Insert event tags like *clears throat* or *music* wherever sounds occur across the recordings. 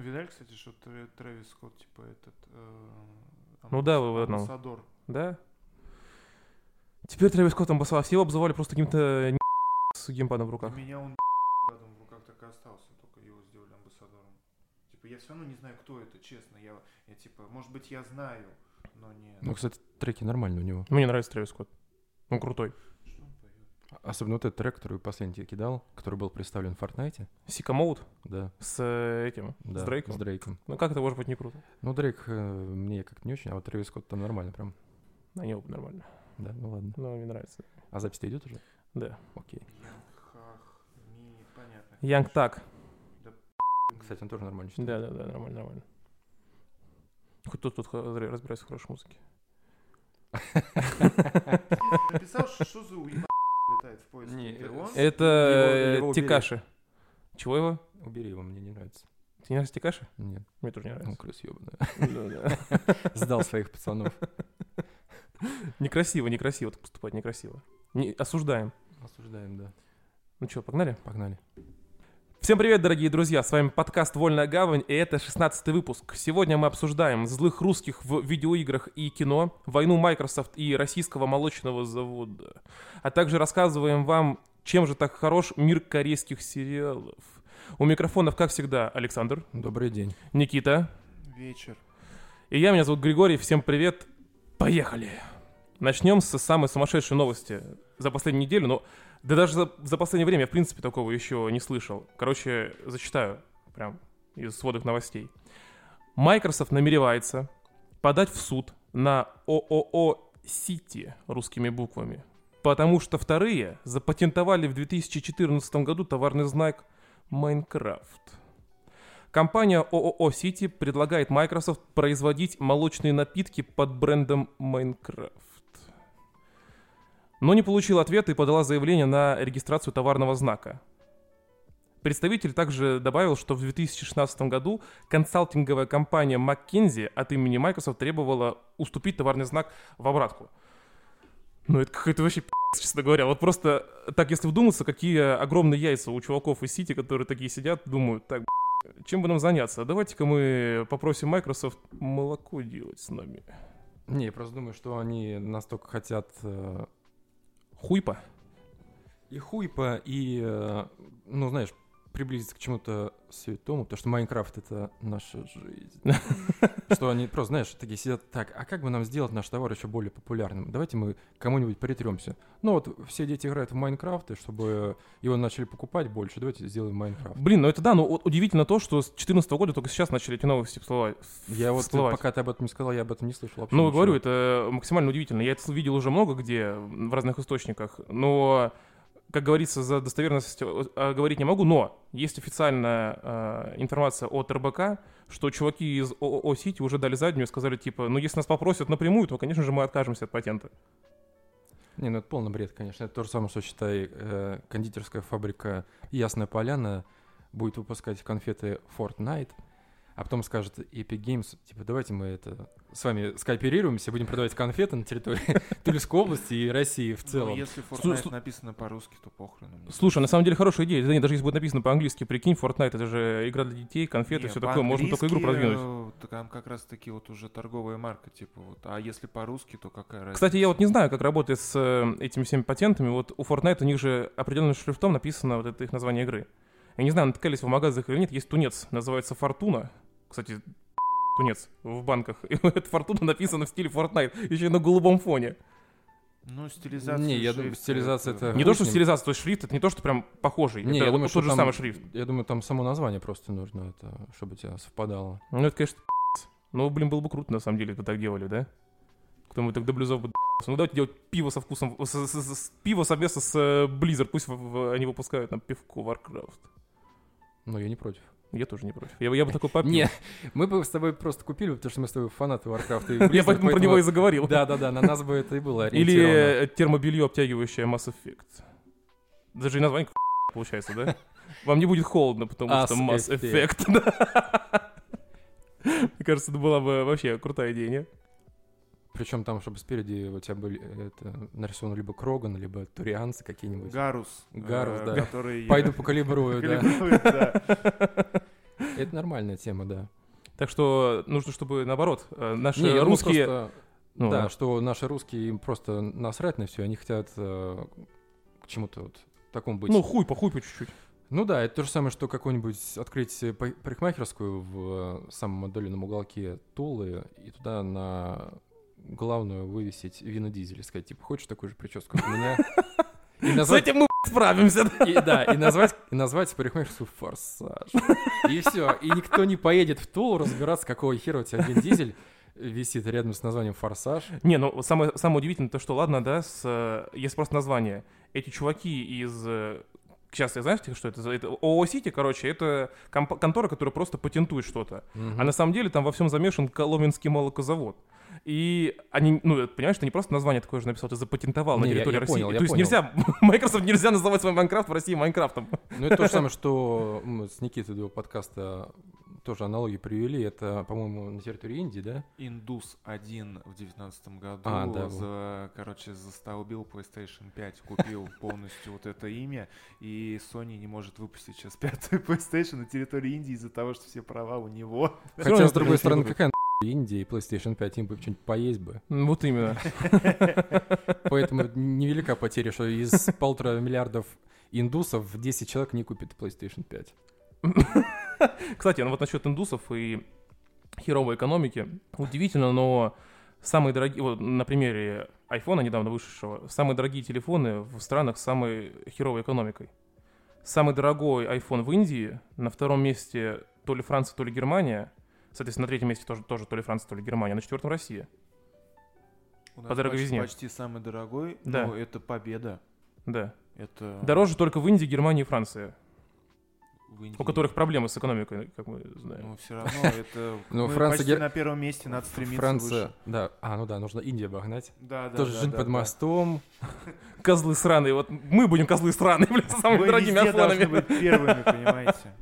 Видали, кстати, что Тр- Трэвис Скотт, типа, этот... э, Ну да, вы амбассадор. Да? Теперь Трэвис Скотт амбассадор. Все его обзывали просто каким-то с геймпадом в руках. У меня он рядом в руках так и остался, только его сделали амбассадором. Типа, я все равно не знаю, кто это, честно. Я, я типа, может быть, я знаю, но не... Ну, кстати, треки нормальные у него. Мне нравится Трэвис Скотт. Он крутой. Особенно вот этот трек, который последний тебе кидал, который был представлен в Фортнайте. Сика Моут Да, с э, этим, да. с Дрейком. С Дрейком. Ну как это может быть не круто? Ну, Дрейк э, мне как-то не очень, а вот Трэвис Скотт там нормально прям. Они оба нормально. Да, ну ладно. Но мне нравится. А запись-то идет уже? Да. Окей. Янг Так. *laughs* Кстати, он тоже нормально читает. Да, да, да, нормально, нормально. Хоть тут, тут разбирается в хорошей музыке. Написал, что что за уебан летает в поиске? Не, Это э, он? Это Его- его э, убери. Текаши. Чего его? Убери его, мне не нравится. Тебе не нравится Текаши? Нет, Мне тоже не он нравится. крыс ёбаная. Да, да. *laughs* Сдал своих пацанов. Некрасиво, некрасиво так поступать, некрасиво. Не, осуждаем. Осуждаем, да. Ну что, погнали? Погнали. Всем привет, дорогие друзья! С вами подкаст «Вольная гавань» и это 16 выпуск. Сегодня мы обсуждаем злых русских в видеоиграх и кино, войну Microsoft и российского молочного завода, а также рассказываем вам, чем же так хорош мир корейских сериалов. У микрофонов, как всегда, Александр, Добрый день. Никита Вечер. и я, меня зовут Григорий. Всем привет! Поехали! Начнем с самой сумасшедшей новости за последнюю неделю, но да даже за, за последнее время я, в принципе, такого еще не слышал. Короче, зачитаю прям из сводных новостей. Microsoft намеревается подать в суд на ООО «Сити» русскими буквами, потому что вторые запатентовали в 2014 году товарный знак «Майнкрафт». Компания ООО «Сити» предлагает Microsoft производить молочные напитки под брендом Minecraft. Но не получил ответа и подала заявление на регистрацию товарного знака. Представитель также добавил, что в 2016 году консалтинговая компания McKinsey от имени Microsoft требовала уступить товарный знак в обратку. Ну, это какой-то вообще пи***ц, честно говоря. Вот просто так, если вдуматься, какие огромные яйца у чуваков из Сити, которые такие сидят, думают, так, чем бы нам заняться? Давайте-ка мы попросим Microsoft молоко делать с нами. Не, я просто думаю, что они настолько хотят э, Хуйпа. и хуйпа, и, э, ну, знаешь, приблизиться к чему-то святому, потому что Майнкрафт — это наша жизнь. *laughs* Что они просто, знаешь, такие сидят, так, а как бы нам сделать наш товар еще более популярным? Давайте мы кому-нибудь притремся. Ну вот все дети играют в Майнкрафт, и чтобы его начали покупать больше, давайте сделаем Майнкрафт. Блин, ну это да, но удивительно то, что с 2014 года только сейчас начали эти новости всплывать. Я вот, пока ты об этом не сказал, я об этом не слышал вообще Ну, говорю, это максимально удивительно. Я это видел уже много где, в разных источниках, но, как говорится, за достоверность э, говорить не могу, но есть официальная э, информация от РБК, что чуваки из ООО «Сити» уже дали заднюю и сказали, типа, ну, если нас попросят напрямую, то, конечно же, мы откажемся от патента. Не, ну это полный бред, конечно. Это то же самое, что, считай, э, кондитерская фабрика Ясная Поляна будет выпускать конфеты Fortnite, а потом скажет Epic Games, типа, давайте мы это с вами скооперируемся, будем продавать конфеты на территории *laughs* Тульской области и России в Ну, целом. если Fortnite слу- написано по-русски, то похрен. Слушай, на самом деле хорошая идея. Да нет, даже если будет написано по-английски, прикинь, Fortnite это же игра для детей, конфеты, все такое, можно только игру продвинуть. э, Там как раз таки вот уже торговая марка, типа вот. А если по-русски, то какая разница? Кстати, я вот не знаю, как работает с э, этими всеми патентами. Вот у Fortnite у них же определенным шрифтом написано вот это их название игры. Я не знаю, натыкались в магазинах или нет, есть тунец, называется Фортуна. Кстати, тунец в банках. *laughs* И эта Фортуна написана в стиле Fortnite, еще и на голубом фоне. Ну, стилизация. Не, я думаю, стилизация это- Не то, что стилизация, то есть шрифт, это не то, что прям похожий. Не, это я думаю, тот что же там- самый шрифт. Я думаю, там само название просто нужно, это, чтобы у тебя совпадало. Ну, это, конечно, пи***ц. *laughs* Ну, блин, было бы круто, на самом деле, если бы так делали, да? Кто-нибудь так до блюзов *laughs* бы. Ну, давайте делать пиво со вкусом... с- с- с- с- пиво совместно с э, Blizzard. Пусть в- в- они выпускают нам пивко Warcraft. Но я не против. Я тоже не против. Я, бы- я бы такой попил. Не, мы бы с тобой просто купили, потому что мы с тобой фанаты Warcraft. и *laughs* Я Blizzard, поэтому про него и заговорил. Да-да-да, на нас бы это и было Или термобелье, обтягивающее Mass Effect. Даже и название *laughs* получается, да? Вам не будет холодно, потому что Mass Effect. *laughs* да. Мне кажется, это была бы вообще крутая идея, не? Причем там, чтобы спереди у тебя были э, это, нарисованы либо Кроган, либо Турианцы какие-нибудь. Гарус. Гарус, э, да. Который... Пойду покалибрую, да. *laughs* Это нормальная тема, да. Так что нужно, чтобы наоборот, э, наши Не, русские... просто, ну, да, что наши русские им просто насрать на все, они хотят э, к чему-то вот такому быть. Ну, хуй по хуй по чуть-чуть. Ну да, это то же самое, что какую-нибудь открыть парикмахерскую в самом отдаленном уголке Тулы и туда на главную вывесить Вина Дизель и сказать, типа, хочешь такую же прическу, как у меня? И С назвать, этим мы *laughs* справимся. и, да, и назвать, и назвать парикмахерскую «Форсаж». И все, и никто не поедет в Тулу разбираться, какого хера у тебя Вин Дизель висит рядом с названием «Форсаж». Не, ну самое, самое удивительное то, что ладно, да, с, э, есть просто название. Эти чуваки из... Сейчас я знаешь, что это? за- это ООО «Сити», короче, это комп- контора, которая просто патентует что-то. Мгм. А на самом деле там во всем замешан Коломенский молокозавод. И они, ну, понимаешь, ты не просто название такое же написал, ты запатентовал на Не, я- территории я России. понял, я то есть понял. нельзя, *laughs* Microsoft нельзя называть свой Майнкрафт в России Майнкрафтом. Ну, это то же *laughs* самое, что мы с Никитой до подкаста тоже аналогии привели. Это, по-моему, на территории Индии, да? Индус 1 в девятнадцатом году, А, да, вот. за, короче, застолбил PlayStation 5, купил *laughs* полностью вот это имя, и Sony не может выпустить сейчас пятую *laughs* PlayStation на территории Индии из-за того, что все права у него. Хотя, с другой стороны, какая Индия и PlayStation 5, им бы что-нибудь поесть бы. Вот именно. *laughs* Поэтому невелика потеря, что из полутора миллиардов индусов 10 человек не купит PlayStation 5. *laughs* Кстати, ну вот насчет индусов и херовой экономики. Удивительно, но самые дорогие, вот на примере айфона недавно вышедшего, самые дорогие телефоны в странах с самой херовой экономикой. Самый дорогой iPhone в Индии, на втором месте то ли Франция, то ли Германия, соответственно, на третьем месте тоже, тоже то ли Франция, то ли Германия, на четвертом Россия. У нас По дороговизне. Почти, почти самый дорогой, Да. но это победа. Да. Это Дороже только в Индии, Германии и Франции, в Индии. у которых проблемы с экономикой, как мы знаем. Ну, все равно *laughs* это... Ну, Франция, почти на первом месте, надо стремиться Франция, да. А, ну да, нужно Индию обогнать. Да, да, Тоже да, под мостом. *laughs* Козлы сраные, вот мы будем козлы сраные, блядь, с самыми Мы дорогими айфонами. быть первыми, понимаете?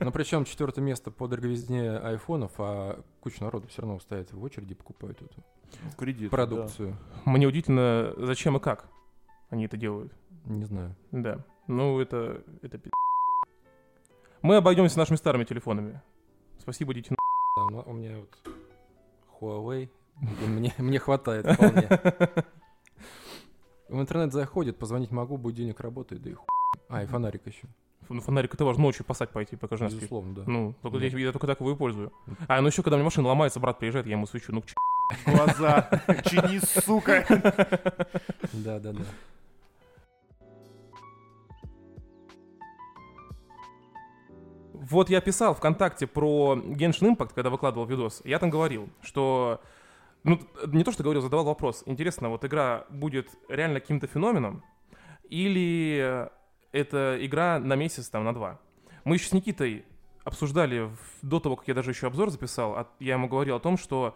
Но причем четвертое место по дороговизне айфонов, а куча народу все равно стоит в очереди покупают эту кредит. продукцию. Мне удивительно, зачем и как они это делают. Не знаю. Да. Ну, это... это пи***. Мы обойдемся нашими старыми телефонами. Спасибо, идите на... Да, ну, у меня вот Huawei. Мне, мне хватает вполне. В интернет заходит, позвонить могу, будильник работает, да и хуй. А, и фонарик еще. Ну, фонарик это важно ночью посать пойти, пока жена спит. Безусловно, да. Ну, только Да. я, я только так его и пользую. А, ну еще, когда у меня машина ломается, брат приезжает, я ему свечу. Ну, к ч- Глаза. Чини, сука. Да, да, да. Вот я писал ВКонтакте про Genshin Impact, когда выкладывал видос. Я там говорил, что... Ну, не то, что говорил, задавал вопрос. Интересно, вот игра будет реально каким-то феноменом? Или это игра на месяц, там, на два? Мы еще с Никитой обсуждали до того, как я даже еще обзор записал. а Я ему говорил о том, что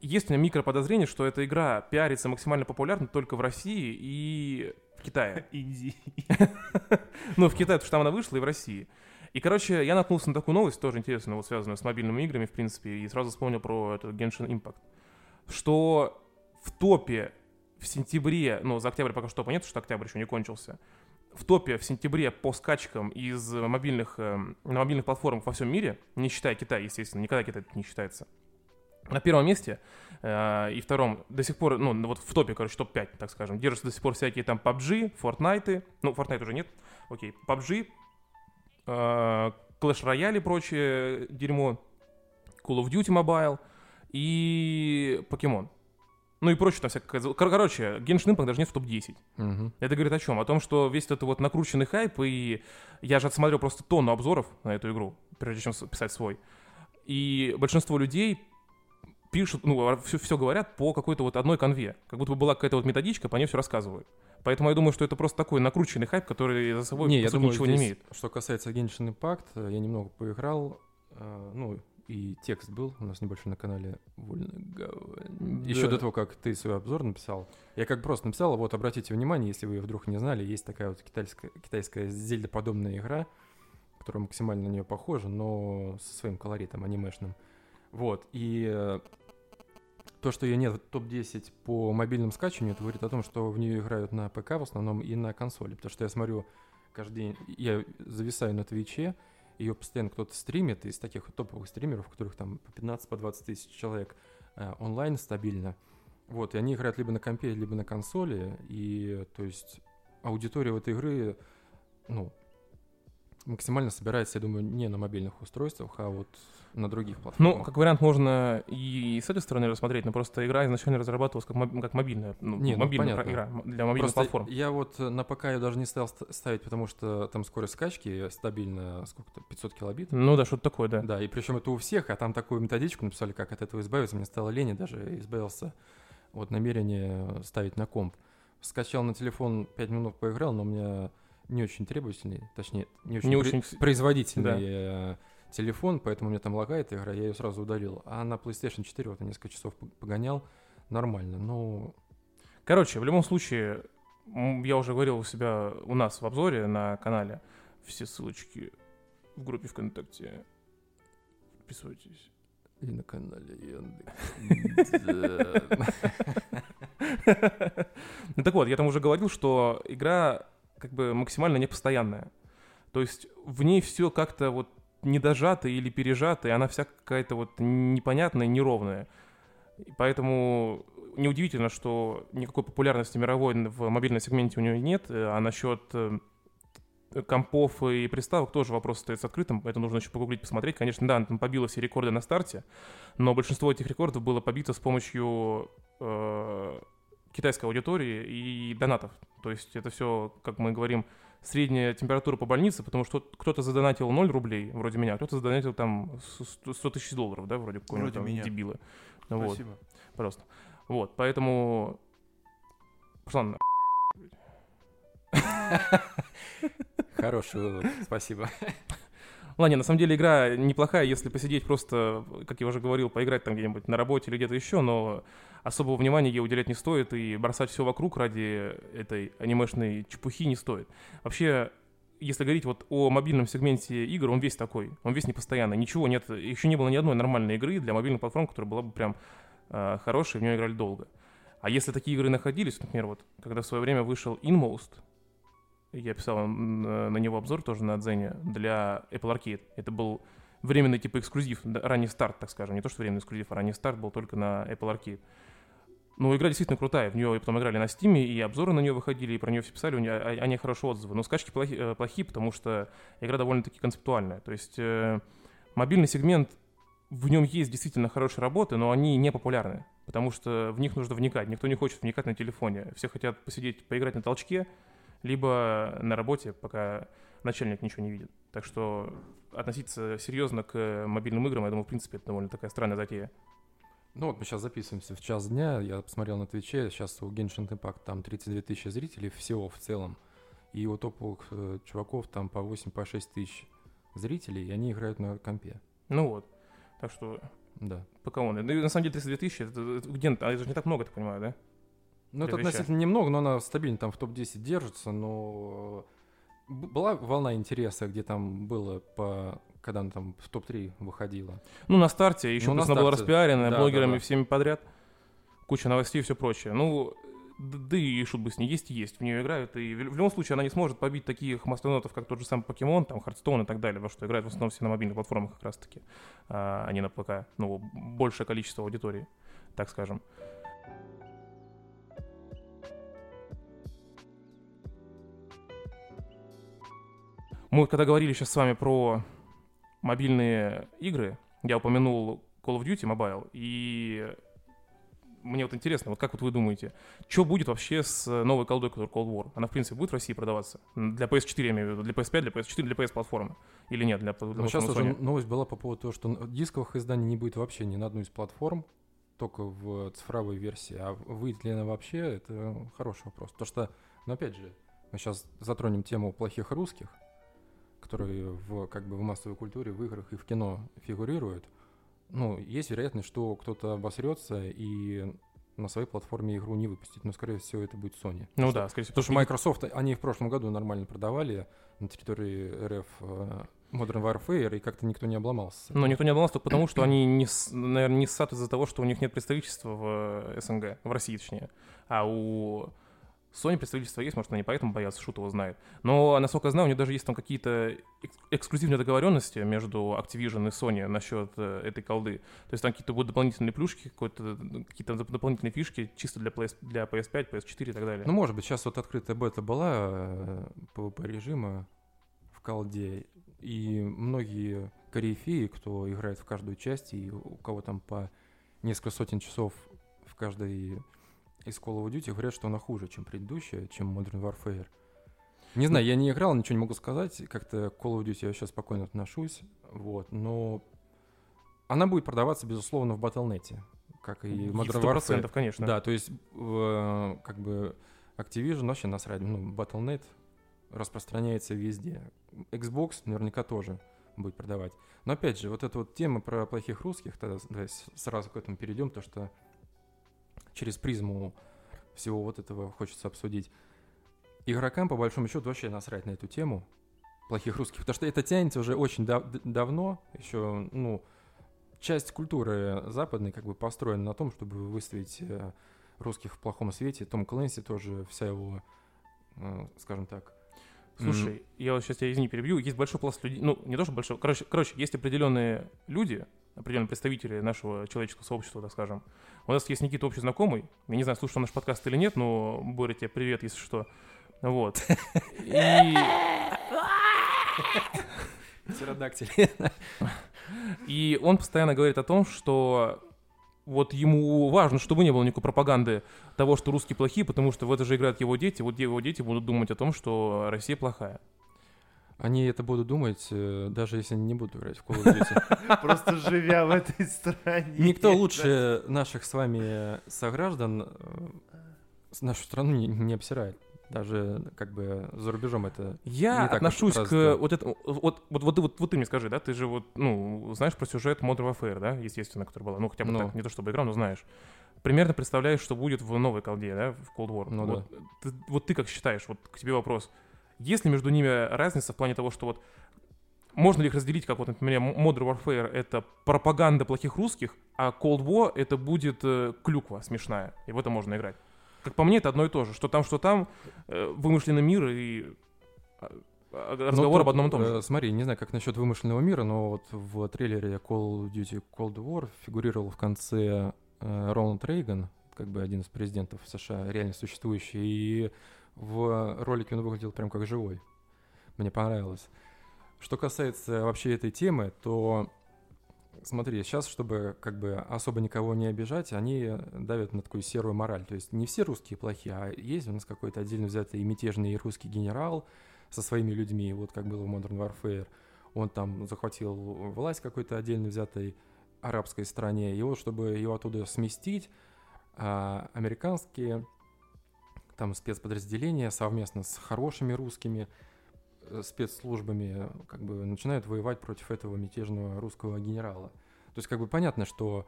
есть у меня микроподозрение, что эта игра пиарится максимально популярно только в России и в Китае. *laughs* Индии. *laughs* Ну, в Китае, потому что там она вышла, и в России. И, короче, я наткнулся на такую новость, тоже интересную, вот связанную с мобильными играми, в принципе, и сразу вспомнил про эту Genshin Impact. Что в топе в сентябре, ну, за октябрь пока что топа нет, что октябрь еще не кончился, в топе в сентябре по скачкам из мобильных, эм, на мобильных платформах во всем мире, не считая Китая, естественно, никогда Китай не считается, на первом месте э, и втором до сих пор, ну, вот в топе, короче, топ-5, так скажем, держатся до сих пор всякие там PUBG, Fortnite, ну, Fortnite уже нет, окей, PUBG, э, Clash Royale и прочее дерьмо, Call of Duty Mobile и Покемон. Ну и прочее там всякое. Кор- Короче, Genshin Impact даже нет в топ-10. Мгм. Это говорит о чем? О том, что весь этот вот накрученный хайп, и я же отсмотрел просто тонну обзоров на эту игру, прежде чем писать свой. И большинство людей пишут, ну, все, все говорят по какой-то вот одной конве. Как будто бы была какая-то вот методичка, по ней все рассказывают. Поэтому я думаю, что это просто такой накрученный хайп, который за собой Не, я думаю, ничего не здесь, имеет. что касается Genshin Impact, э, я немного поиграл, э, ну, и текст был у нас небольшой на канале «Вольно говоря». Еще Да. до того, как ты свой обзор написал. Я как просто написал, вот обратите внимание, если вы вдруг не знали, есть такая вот китайская, китайская зельдоподобная игра, которая максимально на нее похожа, но со своим колоритом анимешным. Вот, и э, то, что ее нет в топ-10 по мобильным скачиванию, это говорит о том, что в нее играют на ПК в основном и на консоли. Потому что я смотрю каждый день, я зависаю на Твиче, ее постоянно кто-то стримит, из таких топовых стримеров, которых там по 15, по 20 тысяч человек э, онлайн стабильно. Вот, и они играют либо на компе, либо на консоли, и, то есть, аудитория этой игры, ну, максимально собирается, я думаю, не на мобильных устройствах, а вот на других платформах. Ну, как вариант, можно и с этой стороны рассмотреть, но просто игра изначально разрабатывалась как, моб- как мобильная, ну, Не, ну, мобильная понятно. игра для мобильных Просто платформ. я вот на ПК ее даже не стал ст- ставить, потому что там скорость скачки стабильно, сколько-то, 500 килобит. Ну да, что-то такое, да. Да, и причем это у всех, а там такую методичку написали, как от этого избавиться. Мне стало лень, даже избавился от намерения ставить на комп. Скачал на телефон, 5 минут поиграл, но у меня не очень требовательный, точнее, не очень, Не при- очень производительный да. э, телефон, поэтому у меня там лагает игра, я ее сразу удалил. А на PlayStation 4 вот я несколько часов погонял, нормально. Ну, Короче, в любом случае, я уже говорил у себя, у нас в обзоре на канале, все ссылочки в группе ВКонтакте. Подписывайтесь. и на канале Яндекс. *laughs* Ну так вот, я там уже говорил, что игра как бы максимально непостоянная. То есть в ней все как-то вот недожато или пережато, и она вся какая-то вот непонятная, неровная. И поэтому неудивительно, что никакой популярности мировой в мобильном сегменте у нее нет, а насчет э, компов и приставок тоже вопрос остается открытым, это нужно еще погуглить, посмотреть. Конечно, да, она там побила все рекорды на старте, но большинство этих рекордов было побито с помощью э, китайской аудитории и донатов. То есть это все, как мы говорим, средняя температура по больнице, потому что кто-то задонатил 0 рублей, вроде меня, а кто-то задонатил там 100 100 тысяч долларов, да, вроде какой-нибудь Вроде там меня. дебилы. Ну Вот, Спасибо. просто. Вот, поэтому... Пошла на... *laughs* Хороший вывод, спасибо. Ладно, на самом деле игра неплохая, если посидеть просто, как я уже говорил, поиграть там где-нибудь на работе или где-то еще, но особого внимания ей уделять не стоит, и бросать все вокруг ради этой анимешной чепухи не стоит. Вообще, если говорить вот о мобильном сегменте игр, он весь такой, он весь непостоянный, ничего нет, еще не было ни одной нормальной игры для мобильных платформ, которая была бы прям э, хорошей, в нее играли долго. А если такие игры находились, например, вот, когда в свое время вышел Inmost, я писал э, на него обзор тоже на Дзене для Apple Arcade. Это был временный типа эксклюзив, ранний старт, так скажем. Не то, что временный эксклюзив, а ранний старт был только на Apple Arcade. Ну, игра действительно крутая. В нее потом играли на Steam, и обзоры на нее выходили, и про нее все писали, у нее о, о ней хорошие отзывы. Но скачки плохи- э, плохие, потому что игра довольно-таки концептуальная. То есть э, мобильный сегмент, в нем есть действительно хорошие работы, но они не популярны, потому что в них нужно вникать. Никто не хочет вникать на телефоне. Все хотят посидеть, поиграть на толчке, либо на работе, пока начальник ничего не видит. Так что относиться серьезно к мобильным играм, я думаю, в принципе, это довольно такая странная затея. Ну вот мы сейчас записываемся в час дня, я посмотрел на Твиче, сейчас у Genshin Impact там 32 тысячи зрителей всего в целом, и у топовых э, чуваков там по 8, по 6 тысяч зрителей, и они играют на компе. Ну вот. Так что, Да. пока он. И на самом деле 32 тысячи, это, это где а это же не так много, так понимаю, да? Ну, это относительно немного, но она стабильно там в топ-10 держится, но э, была волна интереса, где там было по когда она там в топ-3 выходила. Ну, на старте, еще Ну, плюс она была распиарена Да, блогерами да, да. всеми подряд. Куча новостей и все прочее. Ну, да и шут бы с ней есть и есть. В нее играют. И в в любом случае она не сможет побить таких мастодонтов, как тот же самый Покемон, там, Hearthstone и так далее, во что играют в основном все на мобильных платформах как раз-таки, а не на ПК. Ну, большее количество аудитории, так скажем. Мы когда говорили сейчас с вами про мобильные игры, я упомянул Call of Duty Mobile, и мне вот интересно, вот как вот вы думаете, что будет вообще с новой колдой, которая Cold War? Она, в принципе, будет в России продаваться? Для PS4, я имею в виду, для PS5, для PS4, для PS-платформы? Или нет, для, для Ну, сейчас уже новость была по поводу того, что дисковых изданий не будет вообще ни на одну из платформ, только в цифровой версии. А выйдет ли она вообще, это хороший вопрос. То что, ну опять же, мы сейчас затронем тему плохих русских, которые в, как бы в массовой культуре, в играх и в кино фигурируют. Ну, есть вероятность, что кто-то обосрется и на своей платформе игру не выпустит. Но, скорее всего, это будет Sony. Ну Потому да, скорее всего. Потому что Microsoft, они в прошлом году нормально продавали на территории РФ э, Modern Warfare, и как-то никто не обломался. Но никто не обломался только потому, что они, не, наверное, не ссат из-за того, что у них нет представительства в э, СНГ, в России точнее. А у Sony представительство есть, может, они поэтому боятся, шут его знает. Но, насколько я знаю, у них даже есть там какие-то экс- эксклюзивные договоренности между Activision и Sony насчет э, этой колды. То есть там какие-то будут дополнительные плюшки, какой-то, какие-то доп- дополнительные фишки чисто для, PS, для PS5, PS4 и так далее. Ну, может быть, сейчас вот открытая бета была э, PvP режима в колде, и многие корифеи, кто играет в каждую часть, и у кого там по несколько сотен часов в каждой из Call of Duty, говорят, что она хуже, чем предыдущая, чем Modern Warfare. Не знаю, я не играл, ничего не могу сказать. Как-то к Call of Duty я сейчас спокойно отношусь, вот, но она будет продаваться, безусловно, в Battle.net, как и Modern 100%, Warfare. конечно. Да, то есть, э, как бы, Activision вообще насрать, ну, Battle.net распространяется везде. Xbox наверняка тоже будет продавать. Но опять же, вот эта вот тема про плохих русских, тогда сразу к этому перейдем, то что через призму всего вот этого хочется обсудить. Игрокам, по большому счету, вообще насрать на эту тему плохих русских, потому что это тянется уже очень дав- давно, еще, ну, часть культуры западной как бы построена на том, чтобы выставить э, русских в плохом свете. Том Клэнси тоже, вся его, э, скажем так, Слушай, я вот сейчас тебя, извини, перебью. Есть большой пласт людей, ну, не то, что большой, короче, короче, есть определенные люди, определенные представители нашего человеческого сообщества, так скажем. У нас есть Никита общий знакомый, я не знаю, слушал наш подкаст или нет, но, Боря, тебе привет, если что. Вот. И, Птеродактиль. и он постоянно говорит о том, что вот ему важно, чтобы не было никакой пропаганды того, что русские плохие, потому что в это же играют его дети, вот его дети будут думать о том, что Россия плохая. Они это будут думать, э, даже если они не будут играть в Call of Duty. *laughs* Просто живя в этой стране. Никто лучше наших с вами сограждан э, с нашу страну не, обсирает. Даже как бы за рубежом это... Я Не так отношусь уж к развито. вот этому, вот, вот, вот, ты- вот, вот ты мне скажи, да, ты же вот, ну, знаешь про сюжет Modern Warfare, да, естественно, который была, ну, хотя бы Ну. так, не то чтобы играл, но знаешь. Примерно представляешь, что будет в новой колде, да, в Cold War. Ну вот, ты, вот ты как считаешь, вот к тебе вопрос, есть ли между ними разница в плане того, что вот можно ли их разделить, как вот, например, Modern Warfare — это пропаганда плохих русских, а Cold War — это будет э, клюква смешная, и в это можно играть. Как по мне, это одно и то же. Что там, что там, э, вымышленный мир и а, а, Ну, разговор тут, об одном и том же. э, смотри, не знаю, как насчет вымышленного мира, но вот в трейлере Call of Duty Cold War фигурировал в конце э, Рональд Рейган, как бы один из президентов США, реально существующий, и в ролике он выглядел прям как живой. Мне понравилось. Что касается вообще этой темы, то смотри, сейчас, чтобы как бы особо никого не обижать, они давят на такую серую мораль. То есть не все русские плохие, а есть у нас какой-то отдельно взятый мятежный русский генерал со своими людьми, вот как было в Modern Warfare. Он там захватил власть какой-то отдельно взятой арабской стране. И вот, чтобы его оттуда сместить, а, американские там спецподразделения совместно с хорошими русскими э, спецслужбами как бы начинают воевать против этого мятежного русского генерала. То есть как бы понятно, что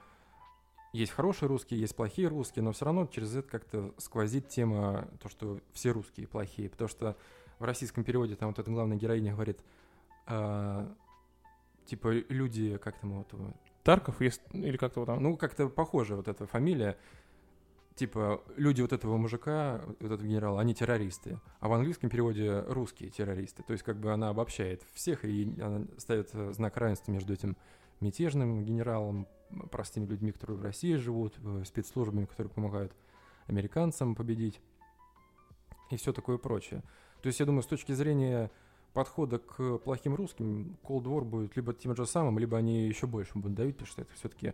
есть хорошие русские, есть плохие русские, но все равно через это как-то сквозит тема то, что все русские плохие, потому что в российском переводе там вот эта главная героиня говорит, а, типа люди, как там вот, Тарков есть, или как-то вот там. ну как-то похоже вот эта фамилия, типа люди вот этого мужика, вот этого генерала, они террористы, а в английском переводе русские террористы, то есть как бы она обобщает всех и она ставит э, знак равенства между этим мятежным генералом, простыми людьми, которые в России живут, э, спецслужбами, которые помогают американцам победить и все такое прочее. То есть я думаю, с точки зрения подхода к плохим русским, Cold War будет либо тем же самым, либо они еще больше будут давить, потому что это все-таки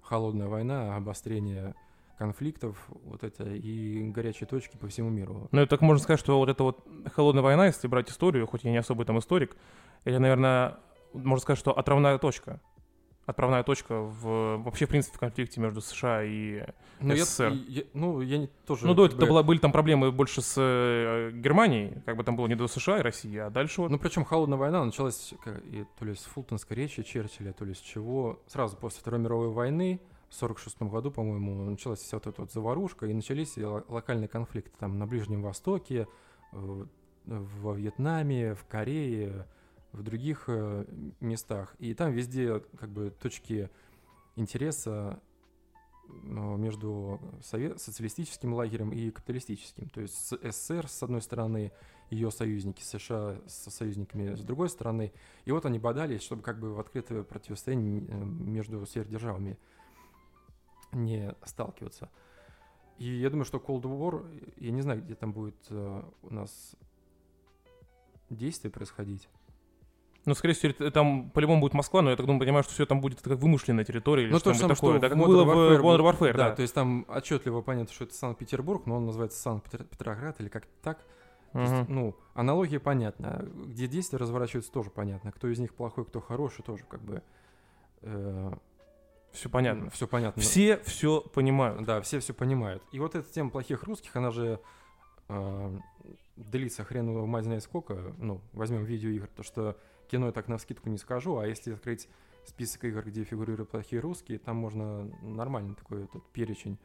холодная война, обострение конфликтов, вот это, и горячие точки по всему миру. Ну, так можно сказать, что вот эта вот холодная война, если брать историю, хоть я не особый там историк, это, наверное, можно сказать, что отправная точка. Отправная точка в, вообще, в принципе, в конфликте между США и... Ну, я, СССР. я- ну, я не, тоже... Ну, до этого бы- была- были там проблемы больше с э, Германией, как бы там было не до США и России, а дальше вот... Ну, причем холодная война началась как, и то ли с Фултонской речи Черчилля, то ли с чего. Сразу после Второй мировой войны, в 46 году, по-моему, началась вся вот эта вот заварушка, и начались локальные конфликты там на Ближнем Востоке, э, во Вьетнаме, в Корее, в других э, местах. И там везде как бы точки интереса ну, между сове- социалистическим лагерем и капиталистическим. То есть СССР с одной стороны, ее союзники, США со союзниками с другой стороны. И вот они бодались, чтобы как бы в открытое противостояние э, между сверхдержавами не сталкиваться. И я думаю, что Cold War, я не знаю, где там будет э, у нас действие происходить. Ну, скорее всего, там по-любому будет Москва, но я так думаю, понимаю, что все там будет как вымышленная территория или Ну, то же что-нибудь самое, такое. что в как Modern было в Modern Warfare, да, да. то есть там отчетливо понятно, что это Санкт-Петербург, но он называется Санкт-Петроград или как так. То есть, ну, аналогия понятна. Где действия разворачиваются, тоже понятно. Кто из них плохой, кто хороший, тоже как бы... Все понятно. Все понятно. Все все понимают. Да, все все понимают. И вот эта тема плохих русских, она же э, длится хрен его мать знает сколько. Ну, возьмем видеоигр, то что кино я так на скидку не скажу, а если открыть список игр, где фигурируют плохие русские, там можно нормальный такой этот перечень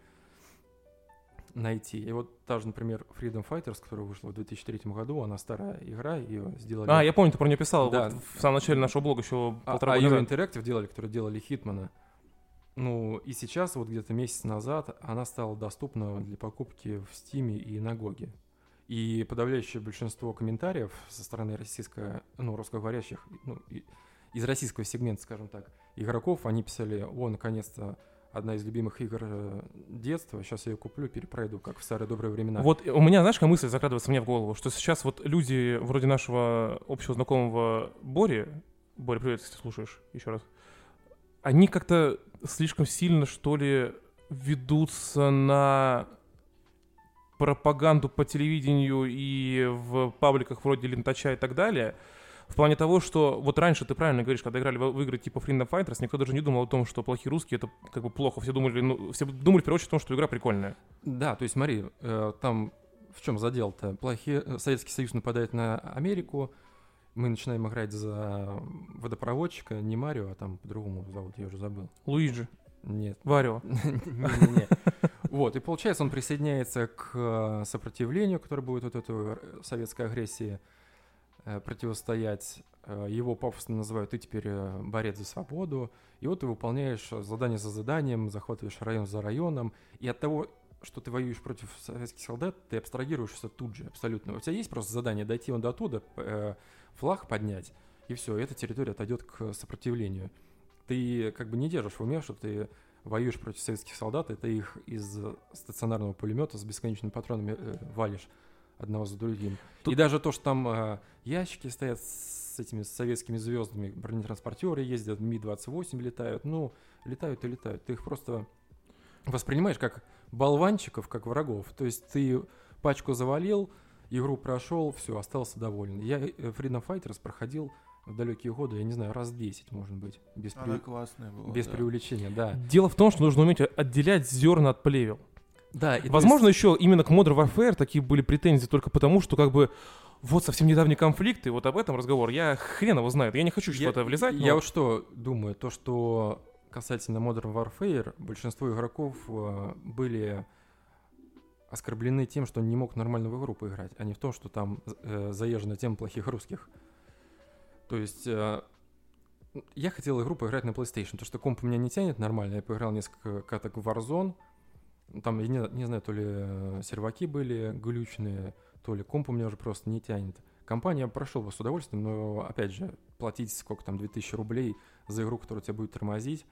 найти. И вот та же, например, Freedom Fighters, которая вышла в 2003 году, она старая игра, ее сделали... А, я помню, ты про нее писал Да. вот в самом начале нашего блога еще А, полтора а года назад. Interactive делали, которые делали Хитмана. Ну, и сейчас, вот где-то месяц назад, она стала доступна для покупки в Стиме и на Гоге. И подавляющее большинство комментариев со стороны российско, ну, русскоговорящих, ну, и- из российского сегмента, скажем так, игроков, они писали, о, наконец-то, одна из любимых игр э, детства, сейчас я ее куплю, перепройду, как в старые добрые времена. Вот у меня, знаешь, какая мысль закрадывается мне в голову, что сейчас вот люди вроде нашего общего знакомого Бори, Боря, привет, если слушаешь еще раз, они как-то слишком сильно, что ли, ведутся на пропаганду по телевидению и в пабликах вроде Лентача и так далее, в плане того, что вот раньше, ты правильно говоришь, когда играли в игры типа Freedom Fighters, никто даже не думал о том, что плохие русские это как бы плохо. Все думали, ну, все думали в первую очередь о том, что игра прикольная. Да, то есть смотри, э, там в чем задел-то? Плохие, э, Советский Союз нападает на Америку, мы начинаем играть за водопроводчика, не Марио, а там по-другому зовут, я уже забыл. Луиджи, Нет. Варио. *laughs* Не-не-не. Вот, и получается, он присоединяется к э, сопротивлению, которое будет вот этой советской агрессии э, противостоять. Э, Его пафосно называют «ты теперь борец за свободу». И вот ты выполняешь задание за заданием, захватываешь район за районом. И от того, что ты воюешь против советских солдат, ты абстрагируешься тут же абсолютно. У тебя есть просто задание дойти вон до туда, э, флаг поднять, и все, эта территория отойдет к сопротивлению. Ты как бы не держишь в уме, что ты воюешь против советских солдат, и ты их из стационарного пулемета с бесконечными патронами э, валишь одного за другим. Тут- И даже то, что там э, ящики стоят с этими советскими звездами, бронетранспортеры ездят, Ми-28 летают, ну, летают и летают. Ты их просто воспринимаешь как болванчиков, как врагов. То есть ты пачку завалил, игру прошел, все, остался доволен. Я э, Freedom Fighters проходил в далекие годы, я не знаю, раз 10, может быть, без, Она преу- классная была. без да. преувеличения, да. Дело в том, что нужно уметь отделять зерна от плевел. Да, и Возможно, есть- еще именно к Modern Warfare такие были претензии только потому, что как бы вот совсем недавний конфликт, и вот об этом разговор. Я хрен его знает. Я не хочу я, в это влезать. я но- вот что думаю, то, что касательно Modern Warfare, большинство игроков э, были оскорблены тем, что не мог нормально в игру поиграть, а не в том, что там э, заезжена тема плохих русских. То есть э, я хотел игру поиграть на PlayStation, потому что комп у меня не тянет нормально. Я поиграл несколько каток в Warzone. Там, я не, не знаю, то ли э, серваки были глючные, то ли комп у меня уже просто не тянет. Компания прошел бы с удовольствием, но, опять же, платить сколько там, 2000 рублей за игру, которая тебя будет тормозить,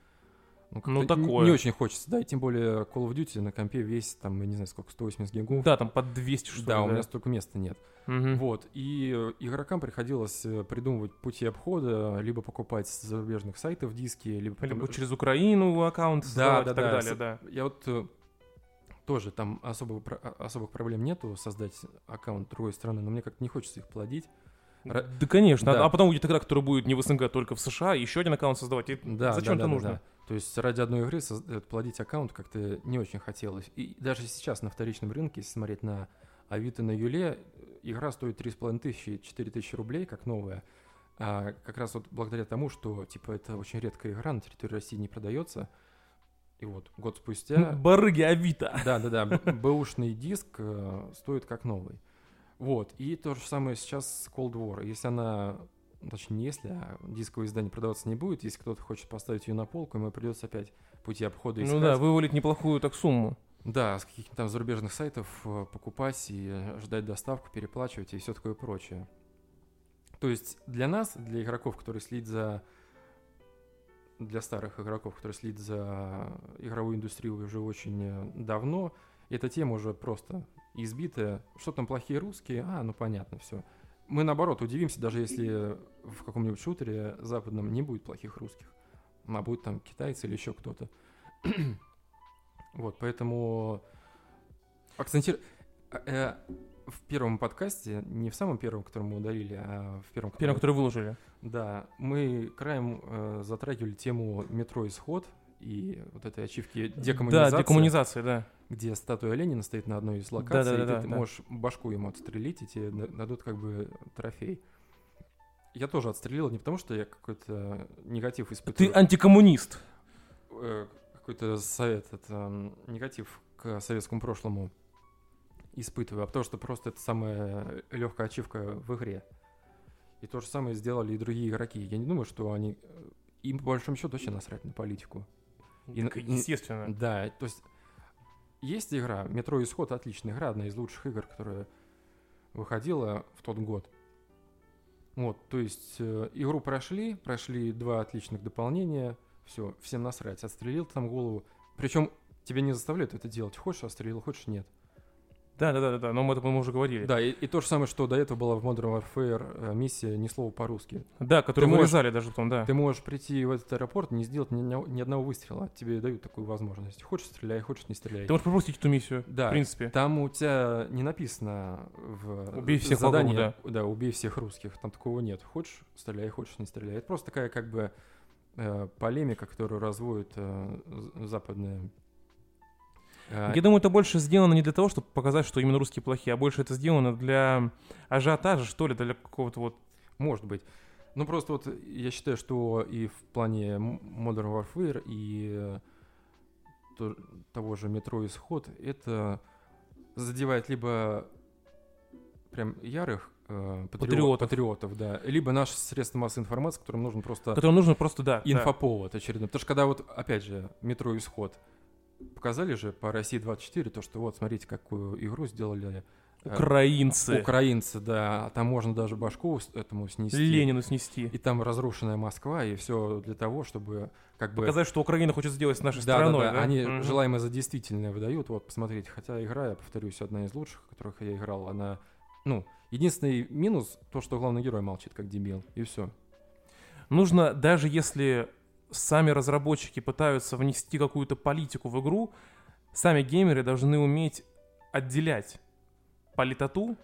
ну, Ну, такое. Не очень хочется, да, и тем более Call of Duty на компе весит, там, я не знаю, сколько, 180 гигов. Да, там под 200 что ли. Да, у меня столько места нет. Мгм. Вот, и э, игрокам приходилось э, придумывать пути обхода, либо покупать с зарубежных сайтов диски, либо... потом- Либо через Украину аккаунт создавать да, и так да. далее, да. Я вот э, тоже там особо, а- особых проблем нету создать аккаунт другой страны, но мне как-то не хочется их плодить. Да, конечно. Да. А потом будет игра, которая будет не в СНГ, а только в США, еще один аккаунт создавать. И Да, зачем да, это да, нужно? да, да. То есть ради одной игры плодить аккаунт как-то не очень хотелось. И даже сейчас на вторичном рынке, если смотреть на Авито на Юле, игра стоит 3,5 тысячи, 4 тысячи рублей, как новая. А как раз вот благодаря тому, что типа это очень редкая игра, на территории России не продается. И вот год спустя... Барыги Авито. Да, да, да. б- Бэушный диск э, стоит как новый. Вот. И то же самое сейчас с Cold War. Если она точнее не если, а дисковое издание продаваться не будет. Если кто-то хочет поставить ее на полку, ему придется опять пути обхода искать. Ну да, вывалить неплохую так сумму. Да, с каких-то там зарубежных сайтов э, покупать и э, ждать доставку, переплачивать и все такое прочее. То есть для нас, для игроков, которые следят за для старых игроков, которые следят за игровой индустрией уже очень э, давно, эта тема уже просто избитая. Что там плохие русские? А, ну понятно, все. Мы наоборот удивимся, даже если в каком-нибудь шутере западном не будет плохих русских, а будет там китайцы или еще кто-то. *clears throat* вот, поэтому акцентир... Э, в первом подкасте, не в самом первом, который мы удалили, а в первом, Первом, который выложили. да, мы краем э, затрагивали тему метро Исход и вот этой ачивки декоммунизации, Да, декоммунизация, да. где статуя Ленина стоит на одной из локаций, Да-да-да, и ты да. можешь башку ему отстрелить, и тебе да- дадут как бы трофей. Я тоже отстрелил не потому, что я какой-то негатив Ты испытываю. антикоммунист. э, какой-то совет, это м, негатив к советскому прошлому испытываю, а потому что просто это самая легкая ачивка в игре. И то же самое сделали и другие игроки. Я не думаю, что они... э, Им, по большому счету, вообще насрать на политику. И Так, естественно. Да, то есть есть игра, Метро Исход отличная игра, одна из лучших игр, которая выходила в тот год. Вот, то есть э, игру прошли, прошли два отличных дополнения, все, всем насрать, отстрелил там голову. Причем тебя не заставляют это делать, хочешь отстрелил, хочешь нет. Да, да, да, да, да, но мы это мы уже говорили. Да, и, и то же самое, что до этого была в Modern Warfare э, миссия «Ни слова по-русски». Да, Ты можешь- вырезали даже потом, да. Ты можешь прийти в этот аэропорт, не сделать ни, ни- одного выстрела, тебе дают такую возможность. Хочешь стреляй, хочешь не стреляй. Ты можешь пропустить эту миссию, Да, в принципе. Там у тебя не написано в Убей всех задании, вокруг, да. убей всех русских. Там такого нет. Хочешь стреляй, хочешь не стреляй. Это просто такая как бы э, полемика, которую разводят э, западные. Э, Я думаю, это больше сделано не для того, чтобы показать, что именно русские плохие, а больше это сделано для ажиотажа, что ли, для какого-то вот... Может быть. Ну просто вот я считаю, что и в плане Modern Warfare и э, то- того же метро Исход это задевает либо прям ярых э, патрио- Патриотов. патриотов, да, либо наши средства массовой информации, которым нужен просто Которым нужно просто, да. да. инфоповод очередной. Потому что когда вот, опять же, метро Исход показали же по России 24 то, что вот, смотрите, какую игру сделали э, Украинцы. украинцы, да, там можно даже башку этому снести. Ленину снести. И там разрушенная Москва, и все для того, чтобы как бы... Показать, что Украина хочет сделать с нашей да, страной. да, да, они Мгм. желаемое за действительное выдают. Вот, посмотрите, хотя игра, я повторюсь, одна из лучших, в которых я играл, она, ну, единственный минус, то, что главный герой молчит, как дебил, и все. Нужно, даже если сами разработчики пытаются внести какую-то политику в игру, сами геймеры должны уметь отделять политоту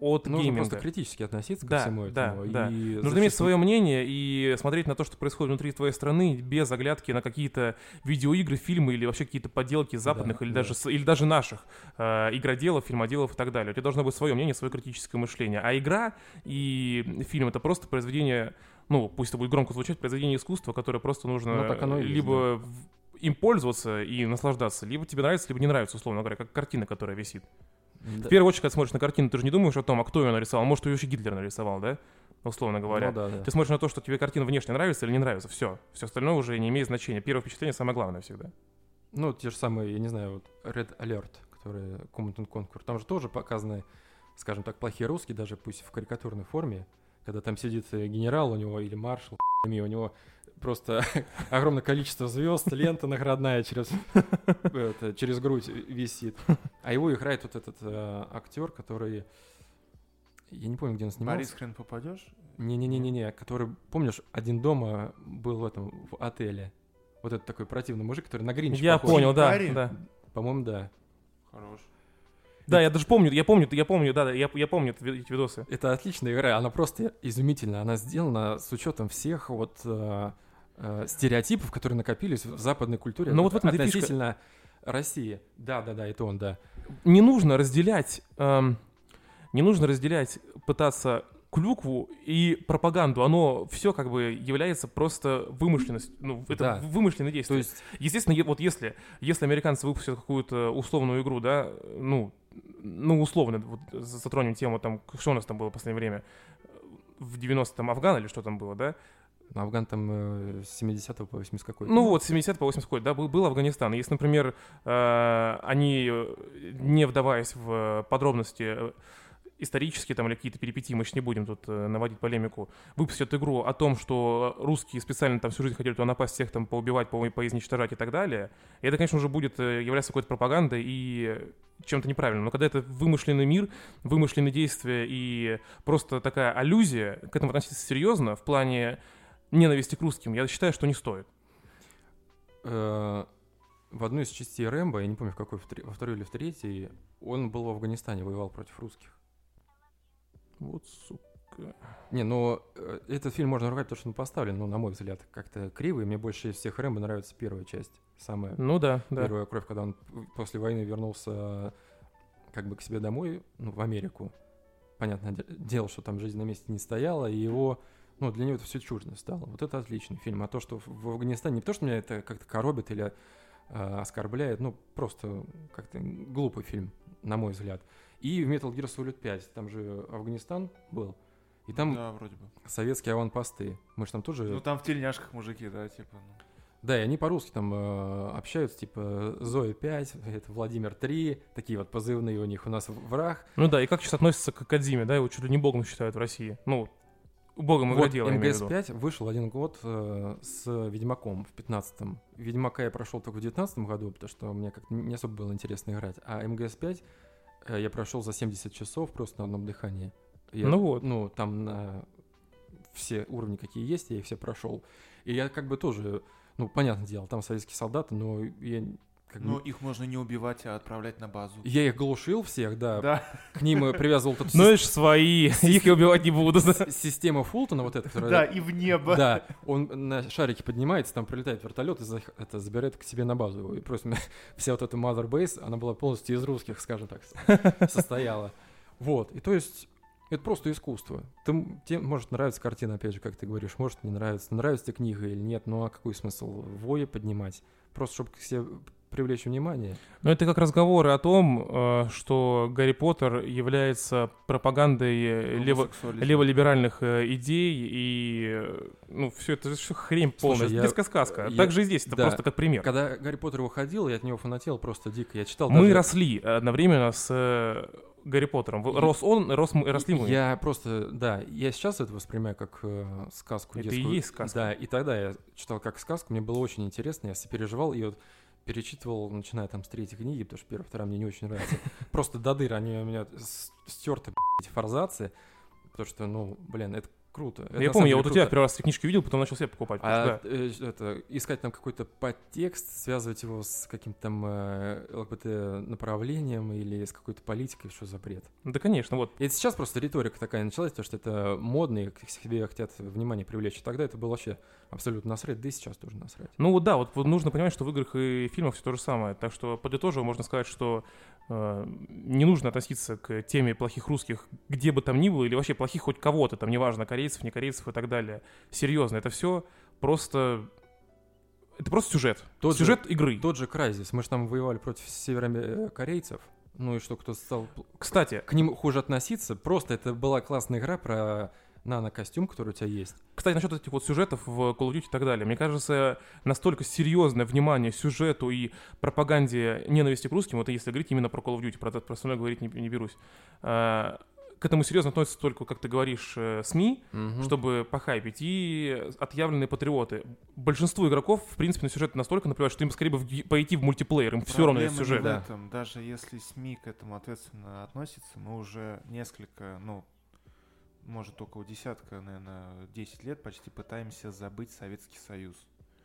от Нужно гейминга. просто критически относиться ко Да, всему да, этому. да. и Нужно иметь зачастую- свое мнение и смотреть на то, что происходит внутри твоей страны, без оглядки на какие-то видеоигры, фильмы или вообще какие-то подделки западных Да, или, да. даже, или даже наших э, игроделов, фильмоделов и так далее. У тебя должно быть свое мнение, свое критическое мышление. А игра и фильм — это просто произведение, ну, пусть это будет громко звучать, произведение искусства, которое просто нужно Ну, так оно есть, либо в- им пользоваться и наслаждаться, либо тебе нравится, либо не нравится, условно говоря, как картина, которая висит. Да. В первую очередь, когда смотришь на картину, ты же не думаешь о том, а кто ее нарисовал. Может, ее вообще Гитлер нарисовал, да? Условно говоря. Ну да, да. Ты смотришь на то, что тебе картина внешне нравится или не нравится. Все. Все остальное уже не имеет значения. Первое впечатление самое главное всегда. Ну, те же самые, я не знаю, вот Red Alert, который and Conquer, там же тоже показаны, скажем так, плохие русские, даже пусть в карикатурной форме, когда там сидит э, генерал у него или маршал, у него просто *laughs* огромное количество звезд, лента наградная через, *laughs* это, через грудь висит. А его играет вот этот э, актер, который... Я не помню, где он снимался. Борис хрен попадешь? Не-не-не-не, который, помнишь, один дома был в этом, в отеле. Вот этот такой противный мужик, который на Гринча я похож. понял, да, да. По-моему, да. Хорош. Да, я даже помню, я помню, я помню, да, да, я, я помню эти ви- эти видосы. Это отличная игра, она просто изумительная. Она сделана с учетом всех вот э, э, стереотипов, которые накопились в западной культуре Ну вот в этом-то и фишка. относительно России. Да, да, да, это он, да. Не нужно разделять, эм, не нужно разделять, пытаться клюкву и пропаганду. Оно все как бы является просто вымышленностью. Ну, это Да. вымышленное То действие. есть, Естественно, вот если, если американцы выпустят какую-то условную игру, да, ну, ну, условно, вот затронем тему, там, что у нас там было в последнее время, в 90-м Афган или что там было, да? Ну, Афган там э, с 70 по 80 какой Ну вот, с 70 по 80 какой, да, был, был Афганистан. Если, например, э, они, э, не вдаваясь в подробности исторические там или какие-то перипетии, мы сейчас не будем тут э, наводить полемику, выпустят игру о том, что русские специально там всю жизнь хотели туда напасть, всех там поубивать, по поизничтожать и так далее, и это, конечно, уже будет э, являться какой-то пропагандой и чем-то неправильным. Но когда это вымышленный мир, вымышленные действия и просто такая аллюзия, к этому относиться серьезно в плане ненависти к русским, я считаю, что не стоит. Э, В одной из частей Рэмбо, я не помню, в какой, во второй или в третьей, он был в Афганистане, воевал против русских. Вот, сука. Не, ну, э, этот фильм можно ругать, потому что он поставлен, ну, на мой взгляд, как-то кривый. Мне больше из всех Рэмбо нравится первая часть, самая Ну да, да. первая кровь, когда он после войны вернулся как бы к себе домой, ну, в Америку. Понятное де- дело, что там жизнь на месте не стояла, и его, ну, для него это все чуждо стало. Вот это отличный фильм. А то, что в- в Афганистане, не то, что меня это как-то коробит или э, оскорбляет, ну, просто как-то глупый фильм, на мой взгляд. И в Metal Gear Solid 5, там же Афганистан был, и там Да, вроде бы. советские аванпосты. Мы же там тоже... Ну там в тельняшках мужики, да, типа. ну. Да, и они по-русски там э, общаются, типа Зоя 5, *laughs* это Владимир 3, такие вот позывные у них, у нас враг. Ну да, и как сейчас относятся к Кадзиме, да, его чуть ли не богом считают в России. Ну, богом Вот игродела, я имею в виду. МГС-5 вышел один год э, с Ведьмаком в 15-м. Ведьмака я прошел только в 19 году, потому что мне как-то не особо было интересно играть. А МГС-5 э, я прошел за 70 часов просто на одном дыхании. Я- Ну вот. Ну, там на все уровни, какие есть, я их все прошел. И я как бы тоже, ну, понятное дело, там советские солдаты, но я как бы... Ну, их можно не убивать, а отправлять на базу. Я их глушил всех, да, Да. к ним привязывал тут Ну, это ж свои, их я убивать не буду. система Фултона вот эта, которая... Да, и в небо. Да, он на шарике поднимается, там прилетает вертолет и это забирает к себе на базу. И просто *laughs* вся вот эта Mother Base, она была полностью из русских, скажем так, *laughs* состояла. Вот, и то есть это просто искусство. Ты, тебе может нравиться картина, опять же, как ты говоришь, может не нравится. Нравится тебе книга или нет, ну а какой смысл вои поднимать? Просто чтобы к себе привлечь внимание. Но это как разговоры о том, э, что Гарри Поттер является пропагандой э, лево- леволиберальных э, идей, и ну, все это все хрень Слушай, полная, я- детская сказка. я- Так же и здесь, это да. просто как пример. Когда Гарри Поттер выходил, я от него фанател просто дико. Я читал Мы даже- росли одновременно с Гарри Поттером. И- Рос он, рос, мы- росли мы. Я просто, да, я сейчас это воспринимаю как э, сказку Это и детскую. есть сказка. Да, и тогда я читал как сказку, мне было очень интересно, я сопереживал и вот перечитывал, начиная там с третьей книги, потому что первая, вторая мне не очень нравится. Просто до дыр они у меня стерты, эти форзацы, потому что, ну, блин, это круто. Это я помню, я вот у тебя круто. первый раз эти книжки увидел, потом начал себе покупать. А да. э, это, искать там какой-то подтекст, связывать его с каким-то там э, ЛГБТ-направлением или с какой-то политикой, что за бред? да, конечно, вот. И сейчас просто риторика такая началась, потому что это модно, и к себе хотят внимание привлечь. И тогда это было вообще абсолютно насрать, да и сейчас тоже насрать. Ну вот да, вот, вот нужно понимать, что в играх и фильмах все то же самое. Так что подытожив, можно сказать, что э, не нужно относиться к теме плохих русских где бы там ни было, или вообще плохих хоть кого-то, там неважно, корейцев, не корейцев и так далее. Серьезно, это все просто... Это просто сюжет. Тот же- сюжет игры. Тот же Крайзис, мы же там воевали против северокорейцев, ну и что, кто стал Кстати, к ним хуже относиться, просто это была классная игра про нано-костюм, который у тебя есть. Кстати, насчет этих вот сюжетов в Call of Duty и так далее. Мне кажется, настолько серьезное внимание сюжету и пропаганде ненависти к русским, вот если говорить именно про Call of Duty, про, про остальное говорить не, не берусь, а, к этому серьезно относятся только, как ты говоришь, э, СМИ, чтобы похайпить, и отъявленные патриоты. Большинству игроков, в принципе, на сюжет настолько наплевать, что им скорее бы в- пойти в мультиплеер, им все равно есть сюжет. Да. этом. Даже если СМИ к этому ответственно относятся, мы уже несколько, ну, может, около десятка, наверное, 10 лет почти пытаемся забыть Советский Союз.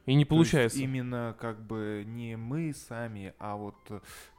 И не То есть получается. именно как бы не мы сами, а вот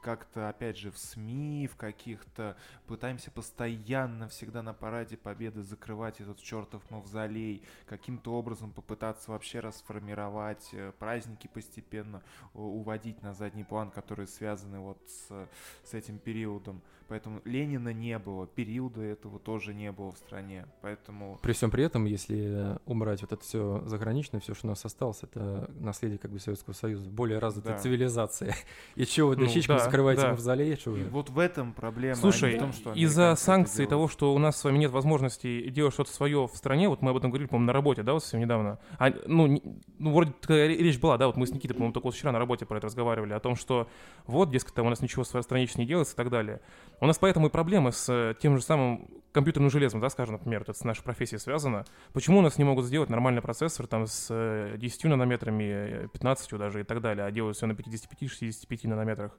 как-то, опять же, в СМИ, в каких-то пытаемся постоянно, всегда на параде победы закрывать этот чертов мавзолей, каким-то образом попытаться вообще расформировать э, праздники постепенно, у- уводить на задний план, которые связаны вот с, с этим периодом. Поэтому Ленина не было, периода этого тоже не было в стране. Поэтому При всем при этом, если убрать вот это все заграничное, все, что у нас осталось, это наследие как бы Советского Союза, более развитая Да. цивилизация. *laughs* И чего Ну, дощечкам да. Закрываете да. мавзолей, что И вы? вот в этом проблема. а Слушай, в том, что из-за санкций того, что у нас с вами нет возможности делать что-то свое в стране, вот мы об этом говорили, по-моему, на работе, да, вот совсем недавно. А, ну, не- ну, вроде такая речь была, да, вот мы с Никитой, по-моему, только вот вчера на работе про это разговаривали, о том, что вот, дескать, там у нас ничего в своей стране не делается и так далее. У нас поэтому и проблемы с э, тем же самым компьютерным железом, да, скажем, например, вот это с нашей профессией связано. Почему у нас не могут сделать нормальный процессор там с э, 10 нанометрами, э, 15 даже и так далее, а делают все на 55-65 нанометрах?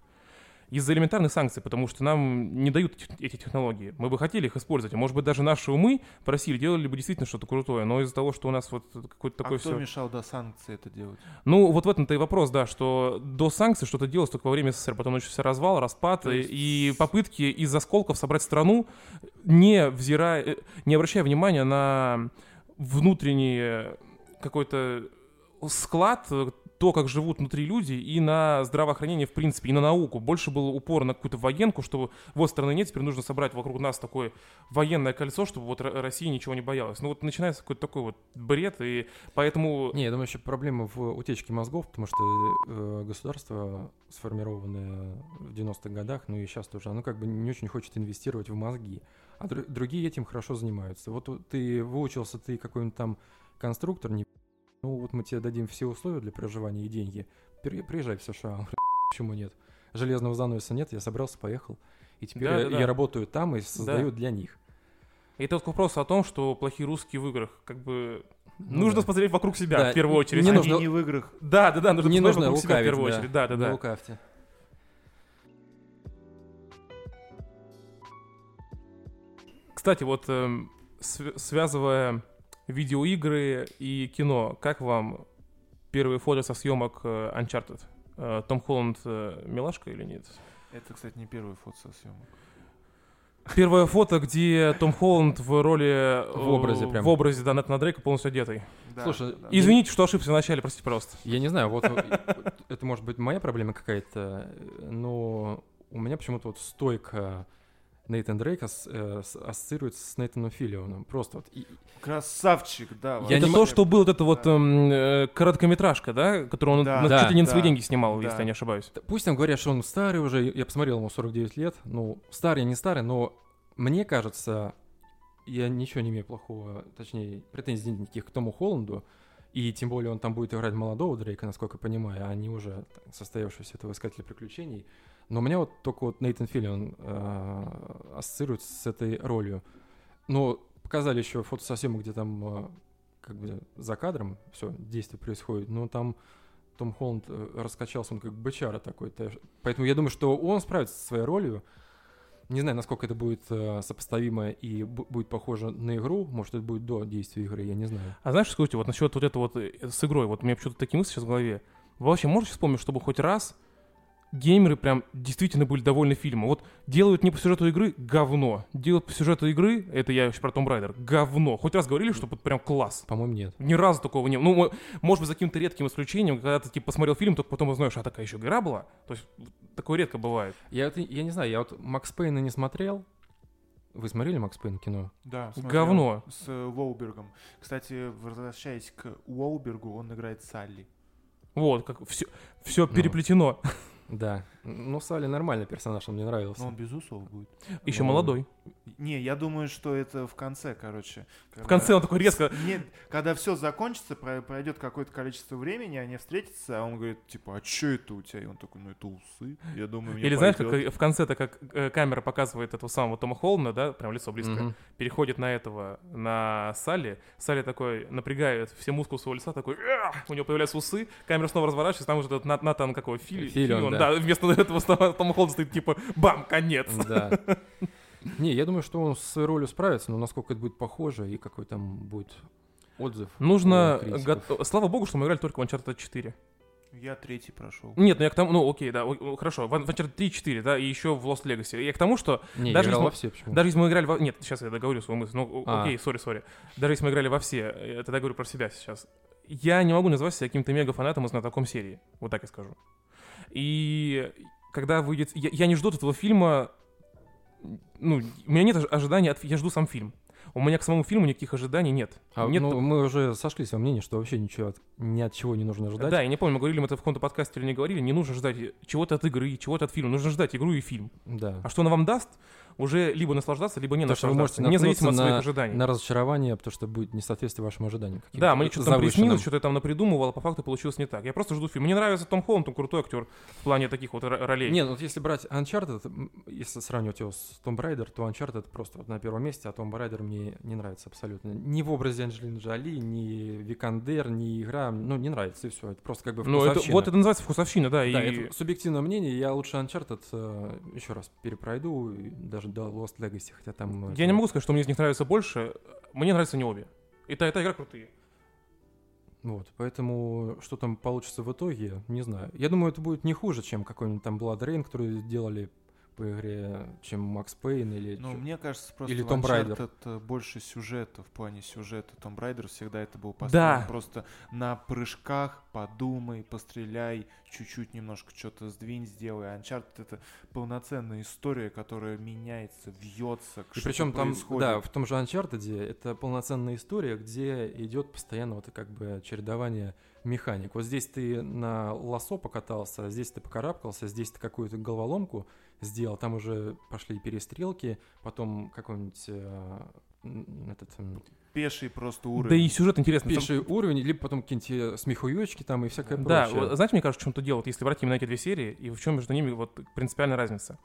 Из-за элементарных санкций, потому что нам не дают эти- технологии. Мы бы хотели их использовать, и, может быть, даже наши умы просили, делали бы действительно что-то крутое, но из-за того, что у нас вот какое-то такое а кто все... мешал до санкций это делать? Ну, вот в этом-то и вопрос, да, что до санкций что-то делалось только во время СССР, потом начался развал, распад То есть- и попытки из осколков собрать страну, не взирая, э, не обращая внимания на внутренний какой-то склад, то, как живут внутри люди, и на здравоохранение в принципе, и на науку. Больше был упор на какую-то военку, чтобы вот страны нет, теперь нужно собрать вокруг нас такое военное кольцо, чтобы вот Ро- Россия ничего не боялась. Ну вот начинается какой-то такой вот бред, и поэтому... Не, я думаю, еще проблема в утечке мозгов, потому что э, государство, сформированное в 90-х годах, ну и сейчас тоже, оно как бы не очень хочет инвестировать в мозги. А дру- другие этим хорошо занимаются. Вот ты выучился, ты какой-нибудь там конструктор, не... ну вот мы тебе дадим все условия для проживания и деньги. При- Приезжай в США. *laughs* Почему нет? Железного занавеса нет, я собрался, поехал. И теперь я, Да-да-да. я работаю там и создаю для них. И это вот вопрос о том, что плохие русские в играх, как бы... Ну нужно да. посмотреть вокруг себя Да, в первую очередь. не Они нужно- не в играх. Да, да, да, нужно Не нужно вокруг себя в лукавить, первую да. очередь. Да, да, Не да. лукавьте. Кстати, вот эм, св- связывая видеоигры и кино, как вам первые фото со съемок э, Uncharted? Э, Том Холланд э, милашка или нет? Это, кстати, не первый фото со съемок. Первое фото, где Том Холланд в роли... В образе прям. В образе, да, Натана Дрейка полностью одетый. Да, Слушай, да. Извините, что ошибся вначале, простите, пожалуйста. Я не знаю, вот это может быть моя проблема какая-то, но у меня почему-то вот стойка Нейтан Дрейка с- э, с- ассоциируется с Нейтаном Филлионом. Просто вот. и- Красавчик, да. Я это не то, что был вот это вот Да. эм, э, короткометражка, да, которую он Да, на- да, чуть ли не на свои да, деньги снимал, да. если я не ошибаюсь. Пусть там говорят, что он старый уже, я посмотрел, ему 49 лет, ну, старый, не старый, но мне кажется, я ничего не имею плохого, точнее, претензий никаких к Тому Холланду, и тем более он там будет играть молодого Дрейка, насколько я понимаю, а не уже состоявшегося этого искателя приключений. Но у меня вот только вот Нейтан Филлион э, ассоциируется с этой ролью. Но показали еще фото со съемок, где там э, как бы за кадром все действие происходит, но там том Холланд э, раскачался, он как бычара такой. Поэтому я думаю, что он справится со своей ролью. Не знаю, насколько это будет э, сопоставимо и бу- будет похоже на игру. Может, это будет до действия игры, я не знаю. А знаешь, скажите, вот насчет вот этого вот э, с игрой, вот у меня почему-то такие мысли сейчас в голове. Вы вообще можете вспомнить, чтобы хоть раз геймеры прям действительно были довольны фильмом? Вот делают не по сюжету игры — говно. Делают по сюжету игры, это я еще про Том Райдер, говно. Хоть раз говорили, что вот прям класс. По-моему, нет. Ни разу такого не было. Ну, мо- может быть, за каким-то редким исключением, когда ты типа посмотрел фильм, только потом узнаешь, а такая еще игра была. То есть такое редко бывает. Я, вот, я не знаю, я вот Макс Пейна не смотрел. Вы смотрели Макс Пейн кино? Да, смотрел Говно. С э, Уолбергом. Кстати, возвращаясь к Уолбергу, он играет Салли. Вот, как все, все Ну. переплетено. *laughs* Да. Ну, Салли нормальный персонаж, он мне нравился. Но он без усов будет. Еще Ну, молодой. Не, я думаю, что это в конце, короче. В конце он такой резко. Нет, когда все закончится, про- пройдет какое-то количество времени, они встретятся, а он говорит, типа, а что это у тебя? И он такой, ну это усы. Я думаю, мне Или знаешь, как пойдет». в конце-то, как э, камера показывает этого самого Тома Холланда, да, прям лицо близкое, Мгм. переходит на этого, на Салли. Салли такой напрягает все мускулы своего лица, такой, у него появляются усы, камера снова разворачивается, там уже этот Нат- Натан какого, Фили, Филион, Филион, да. да. вместо этого *laughs* Тома Холланда стоит типа, бам, конец. Да. Не, я думаю, что он с своей ролью справится, но насколько это будет похоже и какой там будет отзыв. Нужно, го- слава богу, что мы играли только в Uncharted 4. Я третий прошел. Нет, ну я к тому, ну окей, да, о- хорошо, в Uncharted 3 4, да, и еще в Lost Legacy. Я к тому, что Не, даже если во мы- все, почему? Даже если мы играли во... Нет, сейчас я договорю свою мысль. Ну, А. окей, сори, сори. Даже если мы играли во все, я тогда говорю про себя сейчас. Я не могу назвать себя каким-то мега-фанатом и знатоком серии. Вот так я скажу. И когда выйдет... Я, я не жду от этого фильма... Ну, у меня нет ож- ожидания, от... я жду сам фильм. у меня к самому фильму никаких ожиданий нет. А, нет ну, мы уже сошлись во мнении, что вообще ничего от, ни от чего не нужно ждать. Да, я не помню, мы говорили мы это в каком-то подкасте или не говорили, не нужно ждать чего-то от игры, чего-то от фильма, нужно ждать игру и фильм. Да. А что она вам даст, уже либо наслаждаться, либо не То, что вы наслаждаться, можете независимо от своих на, ожиданий. на разочарование, потому что будет несоответствие вашим ожиданиям. Да, мне что-то там приснилось, что-то я там напридумывал, а по факту получилось не так. Я просто жду фильм. Мне нравится Том Холланд, он крутой актер в плане таких вот ро- ролей. Не, ну вот если брать Uncharted, если сравнивать его с Tomb Raider, то Uncharted просто вот на первом месте, а Tomb Raider мне не нравится абсолютно. Ни в образе Анджелины Джоли, ни Викандер, ни игра, ну не нравится и все. Это просто как бы ну, это, вкусовщина. вот это называется вкусовщина, да. Да, и... это субъективное мнение. Я лучше Uncharted э, еще раз перепройду, и даже до Lost Legacy, хотя там... Я не могу сказать, что мне из них нравится больше. Мне нравятся не обе. И та, и та игра крутые. Вот, поэтому что там получится в итоге, не знаю. Я думаю, это будет не хуже, чем какой-нибудь там Blood Rain, который сделали по игре, чем Макс Пейн или... Ну, чё- мне кажется, просто Или в Tomb Raider. Uncharted, э, больше сюжета, в плане сюжета. Tomb Raider всегда это был Да. построен просто на прыжках, подумай, постреляй, чуть-чуть немножко что-то сдвинь, сделай. А Uncharted это полноценная история, которая меняется, вьется, И причем там, происходит. да, в том же Uncharted это полноценная история, где идет постоянно вот как бы чередование механик. Вот здесь ты на лосо покатался, здесь ты покарабкался, здесь ты какую-то головоломку сделал, там уже пошли перестрелки, потом какой-нибудь э, этот Пеший просто уровень. Да и сюжет интересный. Там- пеший уровень, либо потом какие-нибудь смехуёчки там и всякое Да, прочее. вот знаете, мне кажется, в чем то дело, вот если брать именно эти две серии, и в чем между ними вот принципиальная разница.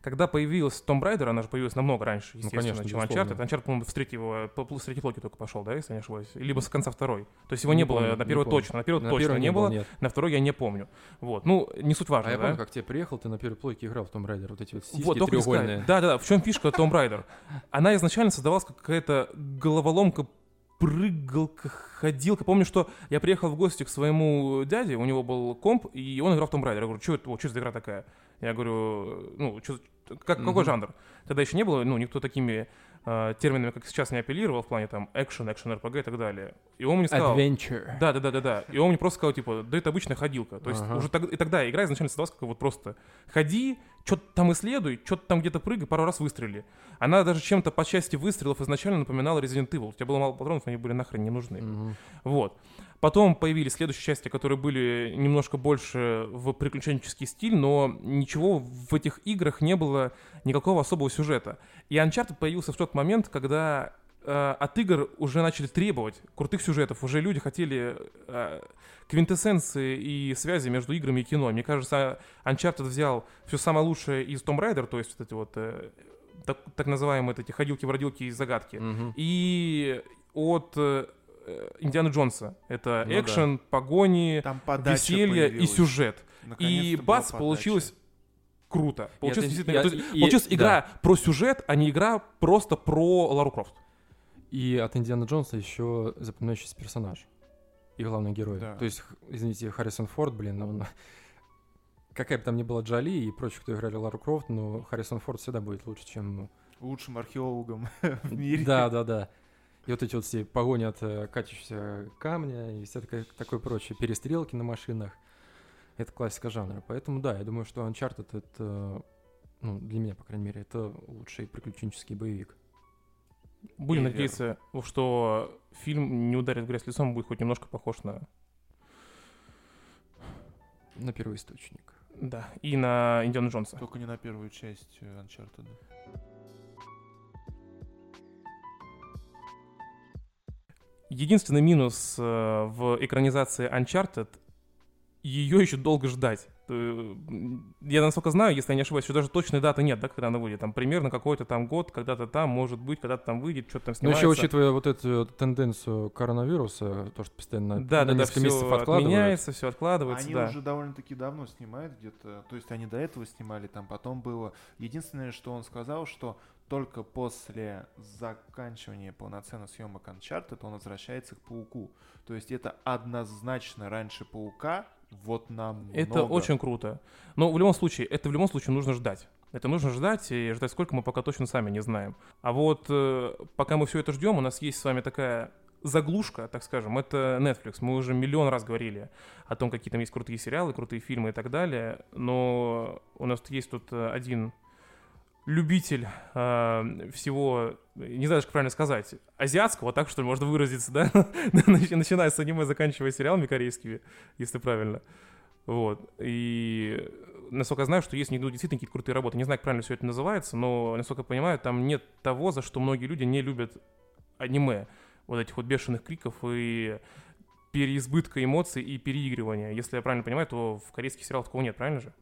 Когда появилась Tomb Raider, она же появилась намного раньше, естественно, конечно, чем. Uncharted. Uncharted, по-моему, в третьего, с третьей плойки только пошел, да, если я не ошибаюсь? Либо с конца второй. То есть его не, Не было помню, на первой точно, на первой На точно не было, нет. на второй я не помню. Вот, ну, не суть важно, А я да? помню, как тебе приехал, ты на первой плойке играл в Tomb Raider, вот эти вот сиськи Вот, треугольные. сказать. Да, да, да. В чем фишка Tomb Raider? Она изначально создавалась как какая-то головоломка прыгалка, ходилка. Помню, что я приехал в гости к своему дяде, у него был комп, и он играл в Tomb Raider. Я говорю, что это, что за игра такая? Я говорю, ну, чё- как, какой Мгм. жанр? Тогда еще не было, ну, никто такими э, терминами, как сейчас, не апеллировал в плане там экшен, экшен RPG и так далее. И он мне сказал... Adventure. Да, да, да, да, да. И он мне просто сказал, типа, да это обычная ходилка. То есть Ага. уже тог- и тогда игра изначально создавалась как вот просто ходи, что-то там исследуй, что-то там где-то прыгай, пару раз выстрели. Она даже чем-то по части выстрелов изначально напоминала Resident Evil. У тебя было мало патронов, они были нахрен не нужны. Мгм. Вот. Потом появились следующие части, которые были немножко больше в приключенческий стиль, но ничего в этих играх не было никакого особого сюжета. И Uncharted появился в тот момент, когда э, от игр уже начали требовать крутых сюжетов, уже люди хотели э, квинтэссенции и связи между играми и кино. Мне кажется, Uncharted взял все самое лучшее из Tomb Raider, то есть вот эти вот э, так, так называемые эти ходилки-бродилки и загадки. Мгм. И от э, Индианы Джонса. Это Ну да. экшен, погони, Там подача веселье и появилась. сюжет. И Наконец-то была бац, подача. получилось круто. Действительно... я- то есть и- получилась и- игра про сюжет, а не игра просто про Лару Крофт. И от Индиана Джонса еще запоминающийся персонаж. И главный герой. Да. То есть, извините, Харрисон Форд, блин, он... *laughs* Какая бы там ни была Джоли и прочие, кто играли Лару Крофт, но Харрисон Форд всегда будет лучше, чем... Лучшим археологом *laughs* в мире. Да, да, да. И вот эти вот все погони от э, катящегося камня и все такое, такое прочее, перестрелки на машинах. Это классика жанра. Поэтому да, я думаю, что Uncharted это, ну, для меня, по крайней мере, это лучший приключенческий боевик. Будем И надеяться, что фильм не ударит в грязь лицом, будет хоть немножко похож на... На первоисточник. Да, и на Индиана Джонса. Только не на первую часть э, Uncharted. Единственный минус э, в экранизации Uncharted ее еще долго ждать. Я насколько знаю, если я не ошибаюсь, еще даже точной даты нет, да, когда она выйдет. Там примерно какой-то там год, когда-то там, может быть, когда-то там выйдет, что-то там Ну, снимается. еще учитывая вот эту тенденцию коронавируса, то, что постоянно да, на да, да, месяцев все откладывают. отменяется, все откладывается, Они да. уже довольно-таки давно снимают где-то, то есть они до этого снимали, там потом было. Единственное, что он сказал, что только после заканчивания полноценных съемок Uncharted он возвращается к Пауку. То есть это однозначно раньше Паука, вот нам Это очень круто. Но в любом случае, это в любом случае нужно ждать. Это нужно ждать, и ждать сколько мы пока точно сами не знаем. А вот э, пока мы все это ждем, у нас есть с вами такая заглушка, так скажем, это Netflix. Мы уже миллион раз говорили о том, какие там есть крутые сериалы, крутые фильмы и так далее. Но у нас есть тут один любитель э, всего, не знаю, как правильно сказать, азиатского, так что можно выразиться, да? *laughs* Начиная с аниме, заканчивая сериалами корейскими, если правильно. Вот. И насколько я знаю, что есть ну, действительно какие-то крутые работы. Не знаю, как правильно все это называется, но, насколько я понимаю, там нет того, за что многие люди не любят аниме. Вот этих вот бешеных криков и переизбытка эмоций и переигрывания. Если я правильно понимаю, то в корейских сериалах такого нет, правильно же?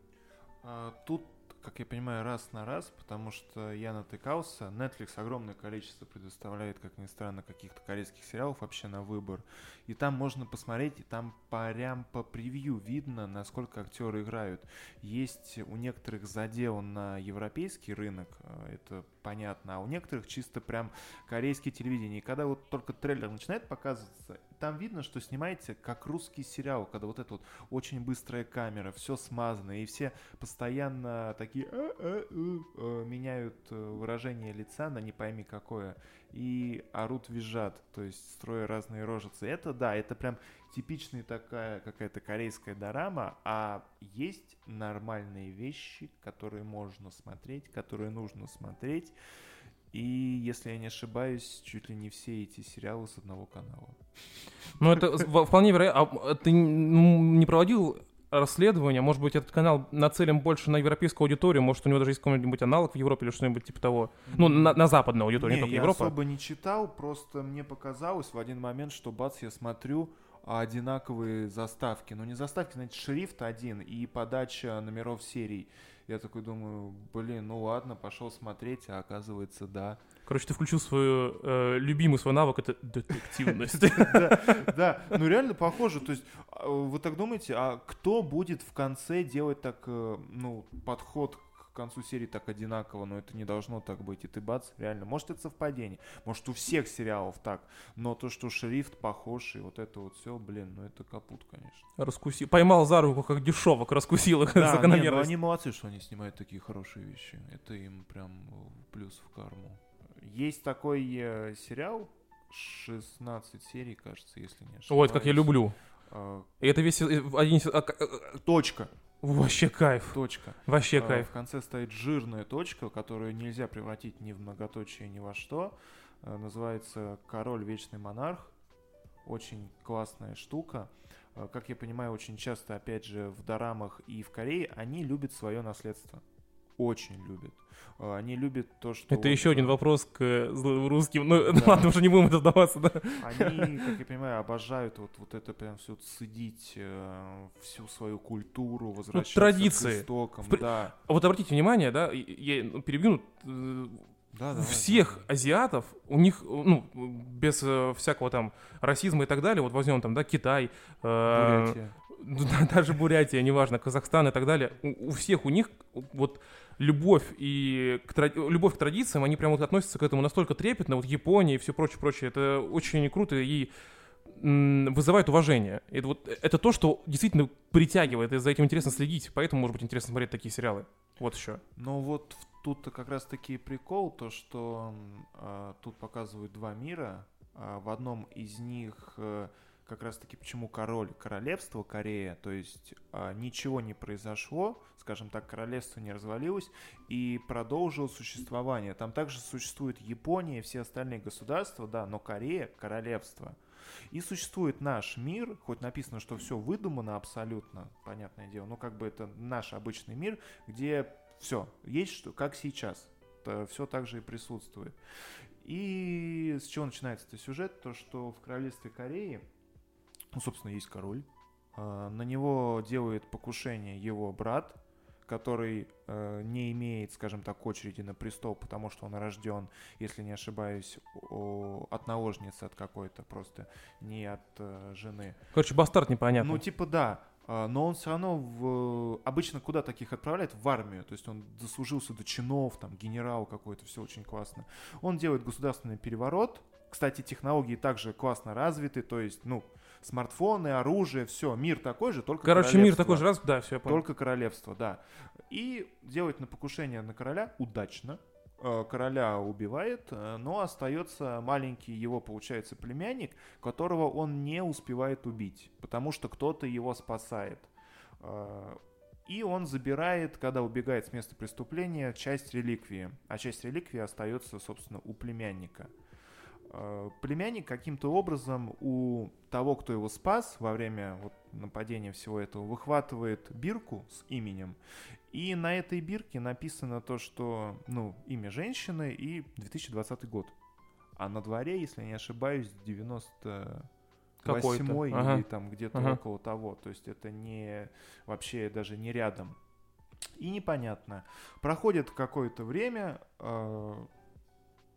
А, тут как я понимаю, раз на раз, потому что я натыкался. Netflix огромное количество предоставляет, как ни странно, каких-то корейских сериалов вообще на выбор. И там можно посмотреть, и там прям по превью видно, насколько актеры играют. Есть у некоторых задел на европейский рынок, э, это понятно, а у некоторых чисто прям корейские телевидение. И когда вот только трейлер начинает показываться, там видно, что снимаете как русский сериал, когда вот это вот очень быстрая камера, все смазано, и все постоянно такие э, э, э, меняют выражение лица на не пойми какое, и орут визжат, то есть строя разные рожицы. Это да, это прям типичная такая какая-то корейская дорама, а есть нормальные вещи, которые можно смотреть, которые нужно смотреть. И, если я не ошибаюсь, чуть ли не все эти сериалы с одного канала. Ну, это вполне вероятно. А ты не проводил расследование, может быть, этот канал нацелен больше на европейскую аудиторию, может, у него даже есть какой-нибудь аналог в Европе или что-нибудь типа того. Ну, на, на западную аудиторию, не, не только я Европа. я особо не читал, просто мне показалось в один момент, что бац, я смотрю, одинаковые заставки. Но не заставки, значит, шрифт один и подача номеров серий. Я такой думаю, блин, ну ладно, пошел смотреть, а оказывается, да. Короче, ты включил свою э, любимый свой навык, это детективность. *laughs* Да, ну реально похоже. То есть, а, вы так думаете, а кто будет в конце делать так, э, ну, подход концу серии так одинаково, но это не должно так быть. И ты бац, реально. Может, это совпадение. Может, у всех сериалов так. Но то, что шрифт похож, и вот это вот все, блин, ну это капут, конечно. Раскусил. Поймал за руку, как дешевок, раскусил их *laughs* да, закономерность. Не, ну они молодцы, что они снимают такие хорошие вещи. Это им прям плюс в карму. Есть такой э, сериал, 16 серий, кажется, если не ошибаюсь. Ой, как я люблю. А... И это весь э, один... А, э, Точка. Вообще кайф. Точка. Вообще а, кайф. В конце стоит жирная точка, которую нельзя превратить ни в многоточие, ни во что. А, называется «Король Вечный Монарх». Очень классная штука. А, как я понимаю, очень часто, опять же, в дорамах и в Корее они любят свое наследство очень любят. А, они любят то, что... Это вот, еще один вопрос к русским. Ну, да. ладно, уже не будем это вдаваться, да? Они, как я понимаю, обожают вот, вот это прям все цедить, э, всю свою культуру, ну, возвращаться ну, традиции. к истокам. В... Да. Вот обратите внимание, да, я ну, перебью, э, да, всех давай. азиатов, у них, ну, без э, всякого там расизма и так далее, вот возьмем там, да, Китай, э, *laughs* даже Бурятия, неважно, Казахстан и так далее, у, у всех у них вот любовь и к, любовь к традициям, они прям вот относятся к этому настолько трепетно, вот Япония и все прочее, прочее, это очень круто и вызывает уважение. Это, вот, это то, что действительно притягивает, и за этим интересно следить, поэтому, может быть, интересно смотреть такие сериалы. Вот еще. Ну вот тут как раз таки прикол, то, что э, тут показывают два мира. Э, в одном из них э, как раз-таки почему король королевства Корея, то есть а, ничего не произошло, скажем так, королевство не развалилось и продолжило существование. Там также существует Япония и все остальные государства, да, но Корея королевство. И существует наш мир, хоть написано, что все выдумано абсолютно, понятное дело, но как бы это наш обычный мир, где все, есть что, как сейчас, все так же и присутствует. И с чего начинается этот сюжет? То, что в королевстве Кореи ну, собственно, есть король. А, на него делает покушение его брат, который э, не имеет, скажем так, очереди на престол, потому что он рожден, если не ошибаюсь, о, от наложницы от какой-то, просто не от э, жены. Короче, бастард непонятно. Ну, типа, да. А, но он все равно в... обычно куда таких отправляют? В армию. То есть он дослужился до чинов, там, генерал какой-то, все очень классно. Он делает государственный переворот. Кстати, технологии также классно развиты, то есть, ну, смартфоны, оружие, все, мир такой же, только Короче, мир такой же раз, да, все, я понял. Только королевство, да. И делает на покушение на короля удачно. Э, короля убивает, э, но остается маленький его, получается, племянник, которого он не успевает убить, потому что кто-то его спасает. Э, И он забирает, когда убегает с места преступления, часть реликвии. А часть реликвии остается, собственно, у племянника. Э, племянник каким-то образом у того, кто его спас во время вот, нападения всего этого, выхватывает бирку с именем. И на этой бирке написано то, что, ну, имя женщины и 2020 год. А на дворе, если не ошибаюсь, 90 восьмой ага. или там где-то ага. около того. То есть это не вообще даже не рядом. И непонятно. Проходит какое-то время, э,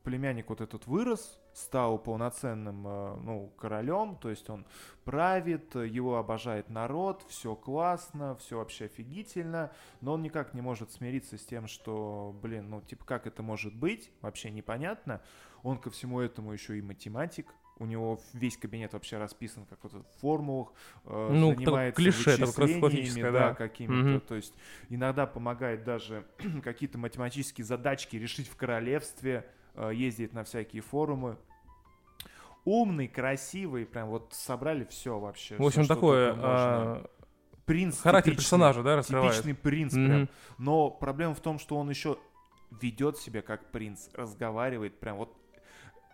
племянник вот этот вырос, стал полноценным э, ну, королем, то есть он правит, его обожает народ, все классно, все вообще офигительно, но он никак не может смириться с тем, что, блин, ну типа как это может быть, вообще непонятно. Он ко всему этому еще и математик, у него весь кабинет вообще расписан как вот в формулах, э, ну, занимается клише, вычислениями, да, да. какими-то, угу. то есть иногда помогает даже *clears throat* какие-то математические задачки решить в королевстве, э, ездит на всякие форумы. Умный, красивый, прям вот собрали все вообще. В общем, все, такое... А... Принц Характер персонажа, да, раскрывает. Типичный принц mm-hmm. прям. Но проблема в том, что он еще ведет себя как принц, разговаривает прям вот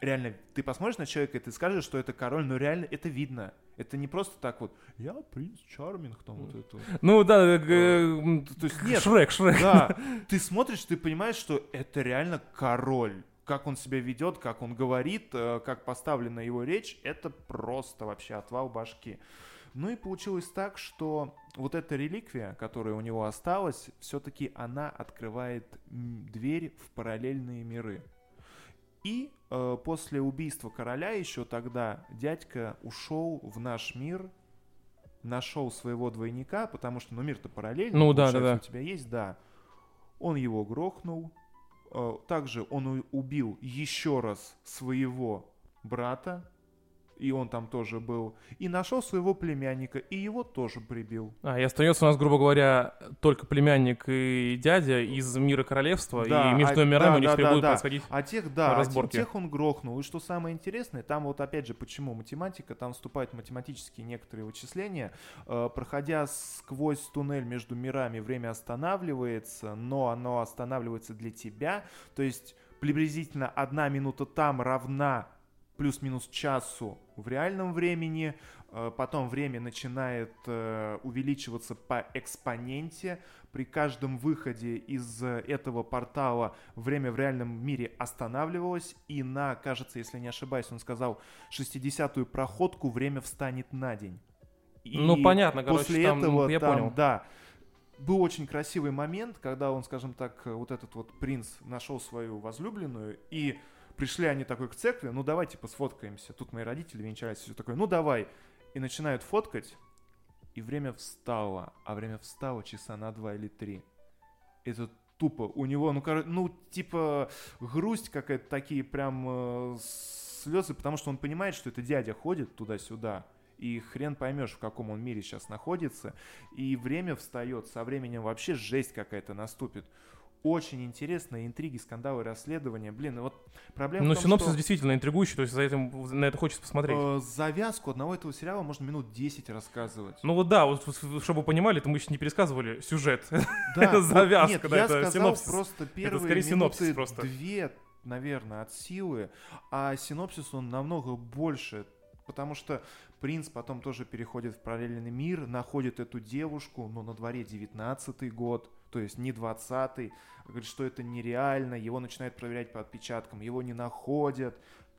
реально, ты посмотришь на человека, и ты скажешь, что это король, но реально это видно. Это не просто так вот, я принц Чарминг, там вот это. Ну да, э, э, то есть нет. Шрек, Шрек. Да, *laughs* ты смотришь, ты понимаешь, что это реально король. Как он себя ведет, как он говорит, э, как поставлена его речь, это просто вообще отвал башки. Ну и получилось так, что вот эта реликвия, которая у него осталась, все-таки она открывает дверь в параллельные миры. И э, после убийства короля еще тогда дядька ушел в наш мир, нашел своего двойника, потому что, ну, мир-то параллельный. Ну, да, да, да. У тебя есть, да. Он его грохнул. Э, также он убил еще раз своего брата, и он там тоже был, и нашел своего племянника, и его тоже прибил. А, и остается у нас, грубо говоря, только племянник и дядя из мира королевства, да, и между а, мирами да, у них да, теперь да, будут да. происходить а тех, да, разборки. А тех он грохнул. И что самое интересное, там вот опять же, почему математика, там вступают математические некоторые вычисления. Э, проходя сквозь туннель между мирами, время останавливается, но оно останавливается для тебя, то есть приблизительно одна минута там равна плюс-минус часу в реальном времени, э, потом время начинает э, увеличиваться по экспоненте, при каждом выходе из этого портала время в реальном мире останавливалось, и на, кажется, если не ошибаюсь, он сказал, 60-ю проходку время встанет на день. И ну, понятно, короче, после там, этого, я там, понял. да, был очень красивый момент, когда он, скажем так, вот этот вот принц нашел свою возлюбленную, и Пришли они такой к церкви, ну давай типа сфоткаемся. Тут мои родители венчались, все такое, ну давай. И начинают фоткать, и время встало. А время встало часа на два или три. Это тупо. У него, ну, короче, ну, типа, грусть какая-то, такие прям э, слезы, потому что он понимает, что это дядя ходит туда-сюда, и хрен поймешь, в каком он мире сейчас находится, и время встает, со временем вообще жесть какая-то наступит очень интересные интриги, скандалы, расследования. Блин, вот проблема Ну, в том, синопсис что... действительно интригующий, то есть за этим, на это хочется посмотреть. Э, завязку одного этого сериала можно минут 10 рассказывать. Ну вот да, вот, чтобы вы понимали, это мы еще не пересказывали сюжет. Да, *laughs* это завязка, нет, да, я это сказал просто первые это скорее синопсис просто. две, наверное, от силы, а синопсис он намного больше, потому что принц потом тоже переходит в параллельный мир, находит эту девушку, но на дворе 19 год, то есть не 20-й, говорит, что это нереально, его начинают проверять по отпечаткам, его не находят,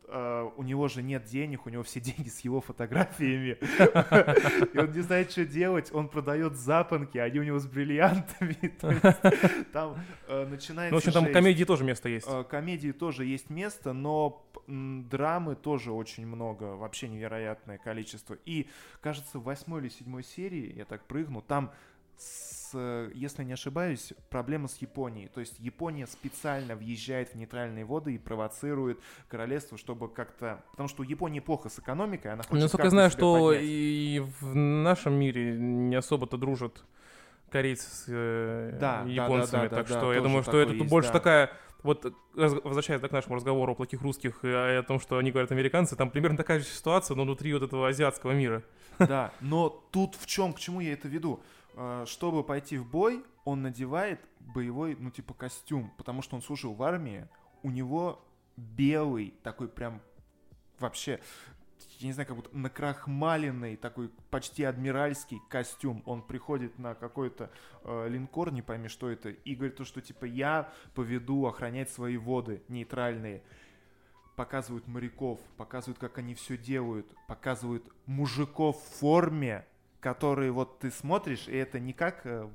Uh, у него же нет денег, у него все *laughs* деньги с его фотографиями. *laughs* И он не знает, что делать. Он продает запонки, они у него с бриллиантами. *laughs* Там э, начинается. Ну, в общем, там комедии тоже место есть. Э, комедии тоже есть место, но драмы тоже очень много, вообще невероятное количество. И, кажется, в восьмой или седьмой серии, я так прыгну, там с, если не ошибаюсь, проблема с Японией. То есть Япония специально въезжает в нейтральные воды и провоцирует королевство, чтобы как-то... Потому что у Японии плохо с экономикой, она хочет Насколько я знаю, что поднять. и в нашем мире не особо-то дружат корейцы с э, да, японцами, да, да, да, так да, что да, я думаю, что это есть, больше да. такая вот э, возвращаясь к нашему разговору о плохих русских и о том, что они говорят американцы, там примерно такая же ситуация, но внутри вот этого азиатского мира. Да, но тут в чем, к чему я это веду? Э, Чтобы пойти в бой, он надевает боевой, ну, типа, костюм, потому что он служил в армии, у него белый, такой прям вообще, я не знаю, как будто накрахмаленный, такой почти адмиральский костюм. Он приходит на какой-то э, линкор, не пойми, что это, и говорит то, что, типа, я поведу охранять свои воды нейтральные показывают моряков, показывают, как они все делают, показывают мужиков в форме, которые вот ты смотришь, и это не как э,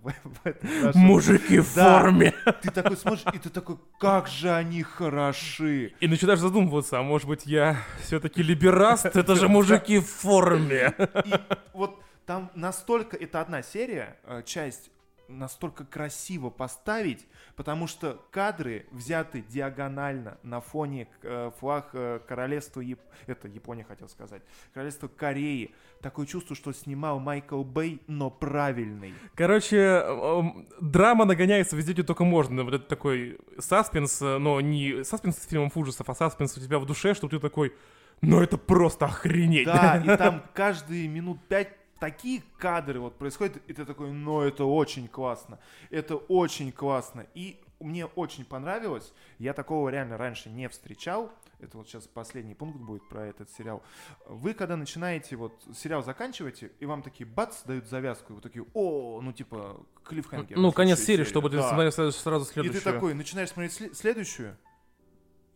*laughs* Мужики в форме! Ты такой смотришь, и ты такой, как же они хороши. И начинаешь задумываться, а может быть я все-таки либераст? Это же мужики в форме! И вот там настолько, это одна серия, э, часть настолько красиво поставить, потому что кадры взяты диагонально на фоне э, флаг э, королевства, Яп- это Япония хотел сказать, королевства Кореи. Такое чувство, что снимал Майкл Бэй, но правильный. Короче, эм, драма нагоняется везде, где только можно. Вот это такой саспенс, э, но не саспенс с фильмом ужасов, а саспенс у тебя в душе, что ты такой, ну это просто охренеть. Да, и *laughs* там каждые минут пять такие кадры вот происходят, и ты такой, ну это очень классно, это очень классно. И мне очень понравилось, я такого реально раньше не встречал, это вот сейчас последний пункт будет про этот сериал. Вы когда начинаете, вот сериал заканчиваете, и вам такие бац, дают завязку, и вы такие, о, ну типа клиффхенгер. Ну, конец следующую серии, чтобы ты Да. смотрел сразу- сразу И ты следующую. такой, начинаешь смотреть сле- следующую,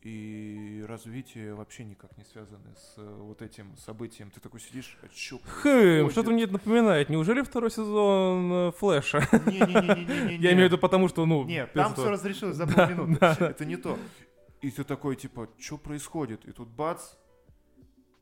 и развитие вообще никак не связаны с э, вот этим событием. Ты такой сидишь, а чё Хм, что-то мне это напоминает. Неужели второй сезон э, Флэша? Не-не-не-не-не-не. Я имею в виду потому, что, ну... Нет, там все разрешилось за полминуты. Это не то. И ты такой, типа, что происходит? И тут бац,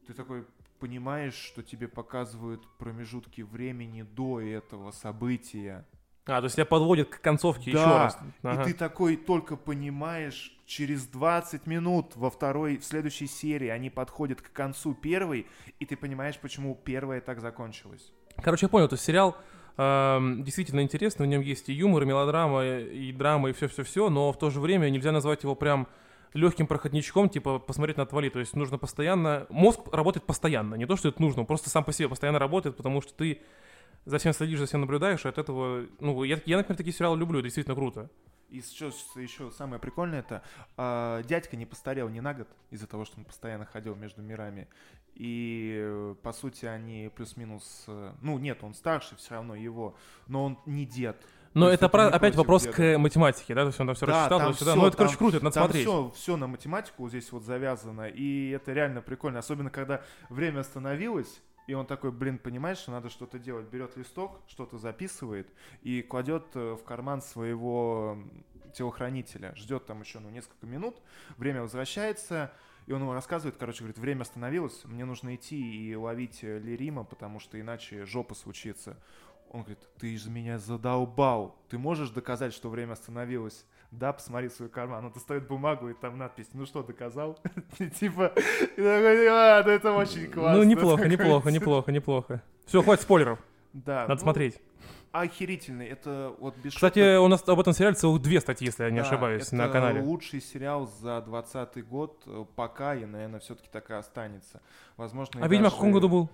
ты такой понимаешь, что тебе показывают промежутки времени до этого события. А, то есть тебя подводит к концовке еще Да, раз. Ага. И ты такой только понимаешь, через 20 минут во второй, в следующей серии они подходят к концу первой, и ты понимаешь, почему первая так закончилась. Короче, я понял, то есть сериал эм, действительно интересный, в нем есть и юмор, и мелодрама, и драма, и все-все-все, но в то же время нельзя назвать его прям легким проходничком, типа посмотреть на отвали. То есть нужно постоянно... Мозг работает постоянно, не то, что это нужно, он просто сам по себе постоянно работает, потому что ты за всем следишь, за всем наблюдаешь, и от этого... Ну, я, я например, такие сериалы люблю, действительно круто. И что еще самое прикольное, это а, дядька не постарел ни на год из-за того, что он постоянно ходил между мирами. И, э, по сути, они плюс-минус... э, Ну, нет, он старше все равно его, но он не дед. Но это, про- опять вопрос деда. к математике, да, то есть он там все Да, рассчитал, там всё, Ну, это, короче, круто, это надо Там смотреть. все, все на математику здесь вот завязано, и это реально прикольно. Особенно, когда время остановилось, и он такой, блин, понимаешь, надо что-то делать. Берет листок, что-то записывает и кладет э, в карман своего телохранителя. Ждет там еще ну, несколько минут, время возвращается, и он ему рассказывает, короче, говорит, время остановилось, мне нужно идти и ловить э, Лерима, потому что иначе жопа случится. Он говорит, ты же меня задолбал, ты можешь доказать, что время остановилось? Да, посмотри свой карман. Он достает бумагу, и там надпись, ну что, доказал? *laughs* Типа, ну это очень классно. Ну, неплохо, неплохо, неплохо, неплохо. Все, хватит спойлеров, Да. надо ну, смотреть. Охерительный, это вот без Кстати, шуток. у нас об этом сериале целых две статьи, если я не Да, ошибаюсь, это на канале. лучший сериал за 20 год, э, пока, и, наверное, все-таки так и останется. Возможно, А Ведьмак в каком году был?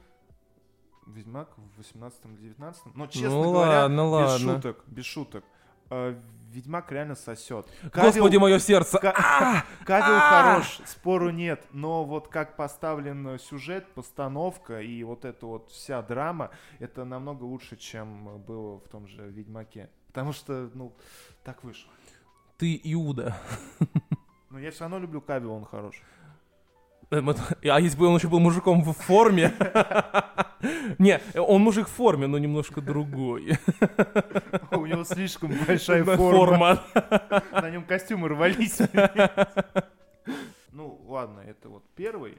Ведьмак в 18 или 19 Но, честно Ну говоря, ладно, без ладно. шуток, без шуток. Э, Ведьмак реально сосет. Господи, мое сердце! Ка- *laughs* Кавилл А! хорош, спору нет, но вот как поставлен сюжет, постановка и вот эта вот вся драма, это намного лучше, чем было в том же Ведьмаке. Потому что, ну, так вышло. Ты Иуда. *laughs* Но я все равно люблю Кавилла, он хорош. Э, А если бы он еще был мужиком в форме? *laughs* Не, он мужик в форме, но немножко другой. У него слишком большая форма. На нем костюмы рвались. Ну, ладно, это вот первый,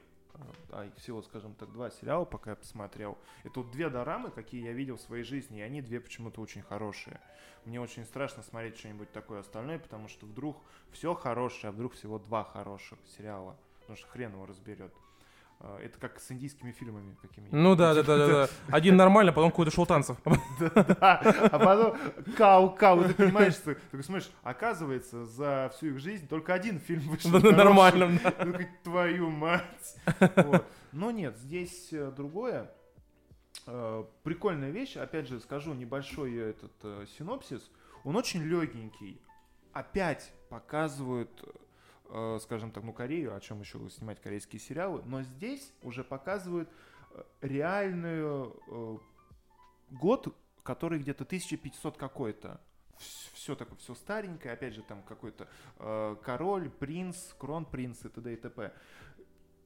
а их всего, скажем так, два сериала, пока я посмотрел. Это вот две дорамы, какие я видел в своей жизни, и они две почему-то очень хорошие. Мне очень страшно смотреть что-нибудь такое остальное, потому что вдруг все хорошее, а вдруг всего два хороших сериала. Потому что хрен его разберет. А, Это как с индийскими фильмами какими Ну да, да, да, да. *laughs* Один нормально, потом какой-то шел танцев. Да, а потом кау-кау, ты понимаешь, ты такой смотришь, оказывается, за всю их жизнь только один фильм вышел. Нормально. Ну, твою мать. *laughs* Но нет, здесь э, другое. Э, Прикольная вещь, опять же скажу небольшой этот э, синопсис. Он очень легенький. Опять показывают, э, скажем так, ну Корею, о чем еще снимать корейские сериалы, но здесь уже показывают э, реальную э, год, который где-то 1500 какой-то. Все такое, все старенькое, опять же, там какой-то э, король, принц, кронпринц и т.д. и т.п.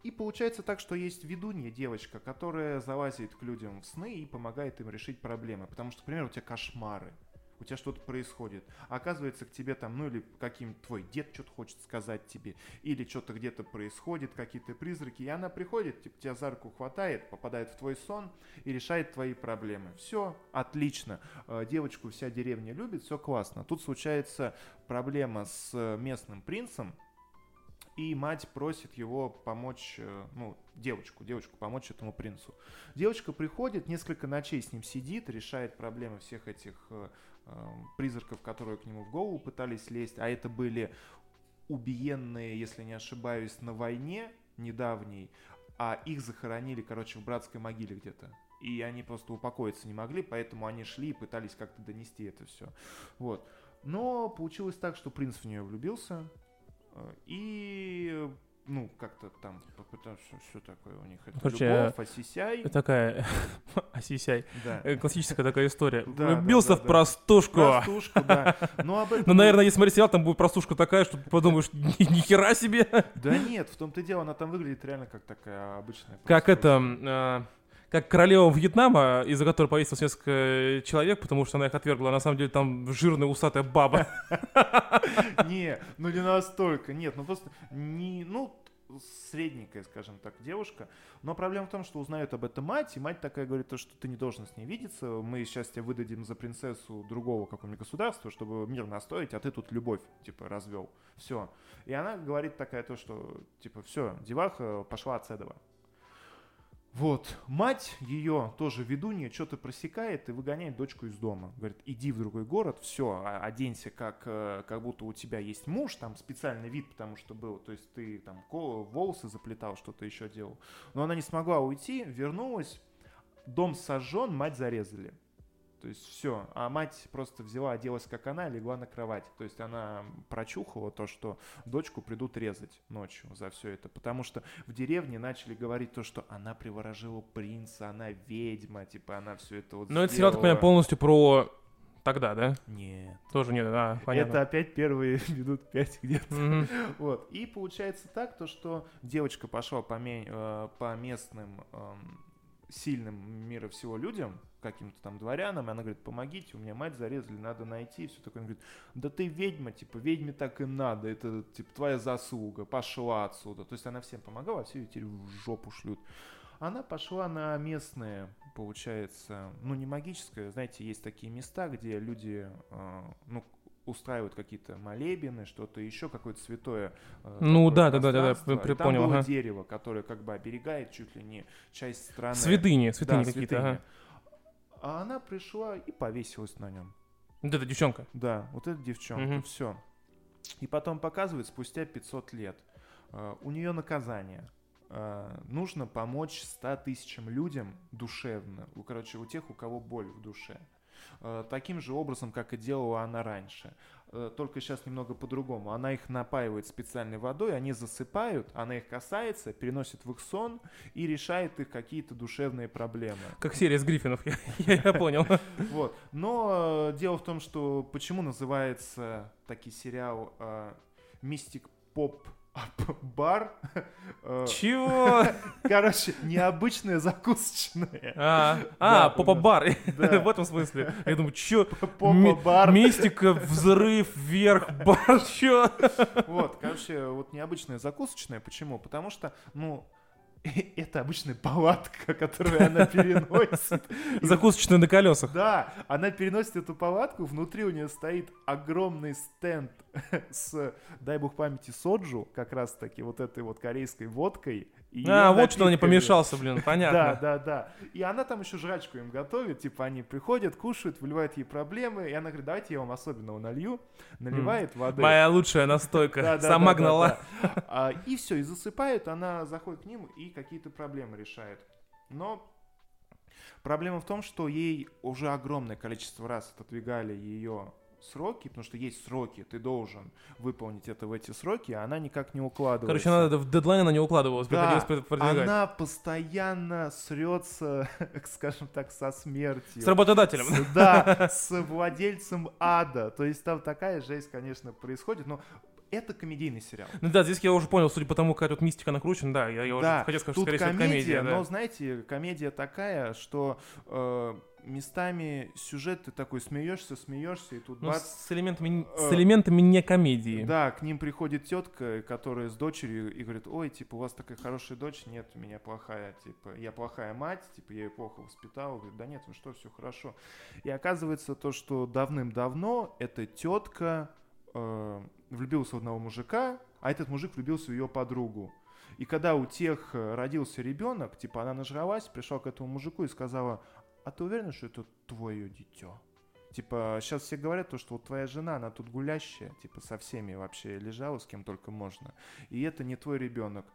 И получается так, что есть ведунья девочка, которая залазит к людям в сны и помогает им решить проблемы. Потому что, например, у тебя кошмары, у тебя что-то происходит. А оказывается, к тебе там, ну или каким твой дед что-то хочет сказать тебе, или что-то где-то происходит, какие-то призраки, и она приходит, типа, тебя за руку хватает, попадает в твой сон и решает твои проблемы. Все, отлично. Э, Девочку вся деревня любит, все классно. Тут случается проблема с э, местным принцем, и мать просит его помочь, э, ну, девочку, девочку помочь этому принцу. Девочка приходит, несколько ночей с ним сидит, решает проблемы всех этих призраков, которые к нему в голову пытались лезть, а это были убиенные, если не ошибаюсь, на войне недавней, а их захоронили, короче, в братской могиле где-то. И они просто упокоиться не могли, поэтому они шли и пытались как-то донести это все. Вот. Но получилось так, что принц в нее влюбился, э, и ну, как-то там, потому что что такое у них? Это Короче, любовь, осисяй. Такая, *laughs* осисяй, Да. Э, классическая такая история. Да, Влюбился да, в да. простушку. Простушка, да. Ну, об этом... Ну, наверное, если смотреть сериал, там будет простушка такая, что ты подумаешь, ни, хера себе. Да нет, в том-то и дело, она там выглядит реально как такая обычная. Как это, э, как королева Вьетнама, из-за которой повесилось несколько человек, потому что она их отвергла. На самом деле там жирная усатая баба. *laughs* Не, ну не настолько, нет, ну просто не, ну, средненькая, скажем так, девушка. Но проблема в том, что узнает об этом мать, и мать такая говорит, то, что ты не должен с ней видеться, мы сейчас тебя выдадим за принцессу другого какого-нибудь государства, чтобы мир настроить, а ты тут любовь, типа, развел. Все. И она говорит такая то, что, типа, все, деваха пошла от Седова. Вот, мать ее, тоже ведунья, что-то просекает и выгоняет дочку из дома. Говорит, иди в другой город, все, оденься, как, э, как будто у тебя есть муж, там специальный вид, потому что был, то есть ты там волосы заплетал, что-то еще делал. Но она не смогла уйти, вернулась, дом сожжен, мать зарезали. То есть все, а мать просто взяла, оделась как она легла на кровать. То есть она прочухала то, что дочку придут резать ночью за все это. Потому что в деревне начали говорить то, что она приворожила принца, она ведьма, типа она все это вот Но это сериал, так понимаю, сделала. полностью про тогда, да? Нет. Тоже нет, да, понятно. Это опять первые *laughs* минут пять где-то. Мгм. Вот. И получается так, то, что девочка пошла по, ме- э, по местным эм, сильным мира всего людям, каким-то там дворянам, и она говорит, помогите, у меня мать зарезали, надо найти, и все такое. Он говорит, да ты ведьма, типа, ведьме так и надо, это, типа, твоя заслуга, пошла отсюда. То есть она всем помогала, а все ее теперь в жопу шлют. Она пошла на местные, получается, ну, не магическое, знаете, есть такие места, где люди, э, ну, устраивают какие-то молебены, что-то еще, какое-то святое э, Ну да, да, да, да, да, пространство. при- И там было ага. дерево, которое как бы оберегает чуть ли не часть страны. Святыни, святыни Да, какие-то, ага. А она пришла и повесилась на нем. Вот эта девчонка. Да, вот эта девчонка, Мгм. все. И потом показывает спустя 500 лет. э, у нее наказание. Э, нужно помочь 100 тысячам людям душевно. Короче, у тех, у кого боль в душе. Э, таким же образом, как и делала она раньше. Э, только сейчас немного по-другому. Она их напаивает специальной водой, они засыпают, она их касается, переносит в их сон и решает их какие-то душевные проблемы. Как серия с Гриффинов, я, понял. *laughs* Вот. Но э, дело в том, что почему называется таки сериал Мистик Поп Бар? *laughs* Э, Чего? *laughs* Короче, необычное закусочное. А, а, попа-бар. *laughs* В этом смысле. Я думаю, чё? Попа Ми- Бар. Мистика, взрыв, вверх, бар, чё? Вот, короче, вот необычное закусочное. Почему? Потому что, ну, *laughs* это обычная палатка, которую она переносит. *laughs* Закусочная на колесах. Да, она переносит эту палатку, внутри у нее стоит огромный стенд *laughs* с, дай бог памяти, соджу, как раз таки вот этой вот корейской водкой, И А, вот что он не помешался, блин, *laughs* Да, понятно. да, да. И она там еще жрачку им готовит, типа они приходят, кушают, выливают ей проблемы, и она говорит, давайте я вам особенного налью, наливает воды. Моя лучшая настойка. *laughs* Да, да, Сама да, да, гнала. да. А, И все, и засыпает, она заходит к ним и какие-то проблемы решает. Но проблема в том, что ей уже огромное количество раз отодвигали ее сроки, потому что есть сроки, ты должен выполнить это в эти сроки, а она никак не укладывается. Короче, надо в дедлайн она не укладывалась, Да, продвигать. она постоянно срется, *laughs* скажем так, со смертью. С работодателем. С- Да, *laughs* с владельцем ада. То есть там такая жесть, конечно, происходит, но это комедийный сериал. Ну да, здесь я уже понял, судя по тому, как тут мистика накручена, да, я, я да, уже хотел сказать, что, скорее всего, это комедия, комедия, да. но, знаете, комедия такая, что э, местами сюжет ты такой смеешься, смеешься, и тут Ну, бац, с элементами, э, с элементами не комедии. Да, к ним приходит тетка, которая с дочерью, и говорит, ой, типа, у вас такая хорошая дочь, нет, у меня плохая, типа, я плохая мать, типа, я ее плохо воспитала. Говорит, да нет, вы что, все хорошо. И оказывается то, что давным-давно эта тетка э, влюбилась в одного мужика, а этот мужик влюбился в ее подругу. И когда у тех э, родился ребенок, типа, она нажралась, пришла к этому мужику и сказала, а ты уверена, что это твое дитё? Типа, сейчас все говорят то, что вот твоя жена, она тут гулящая, типа, со всеми вообще лежала, с кем только можно. И это не твой ребенок.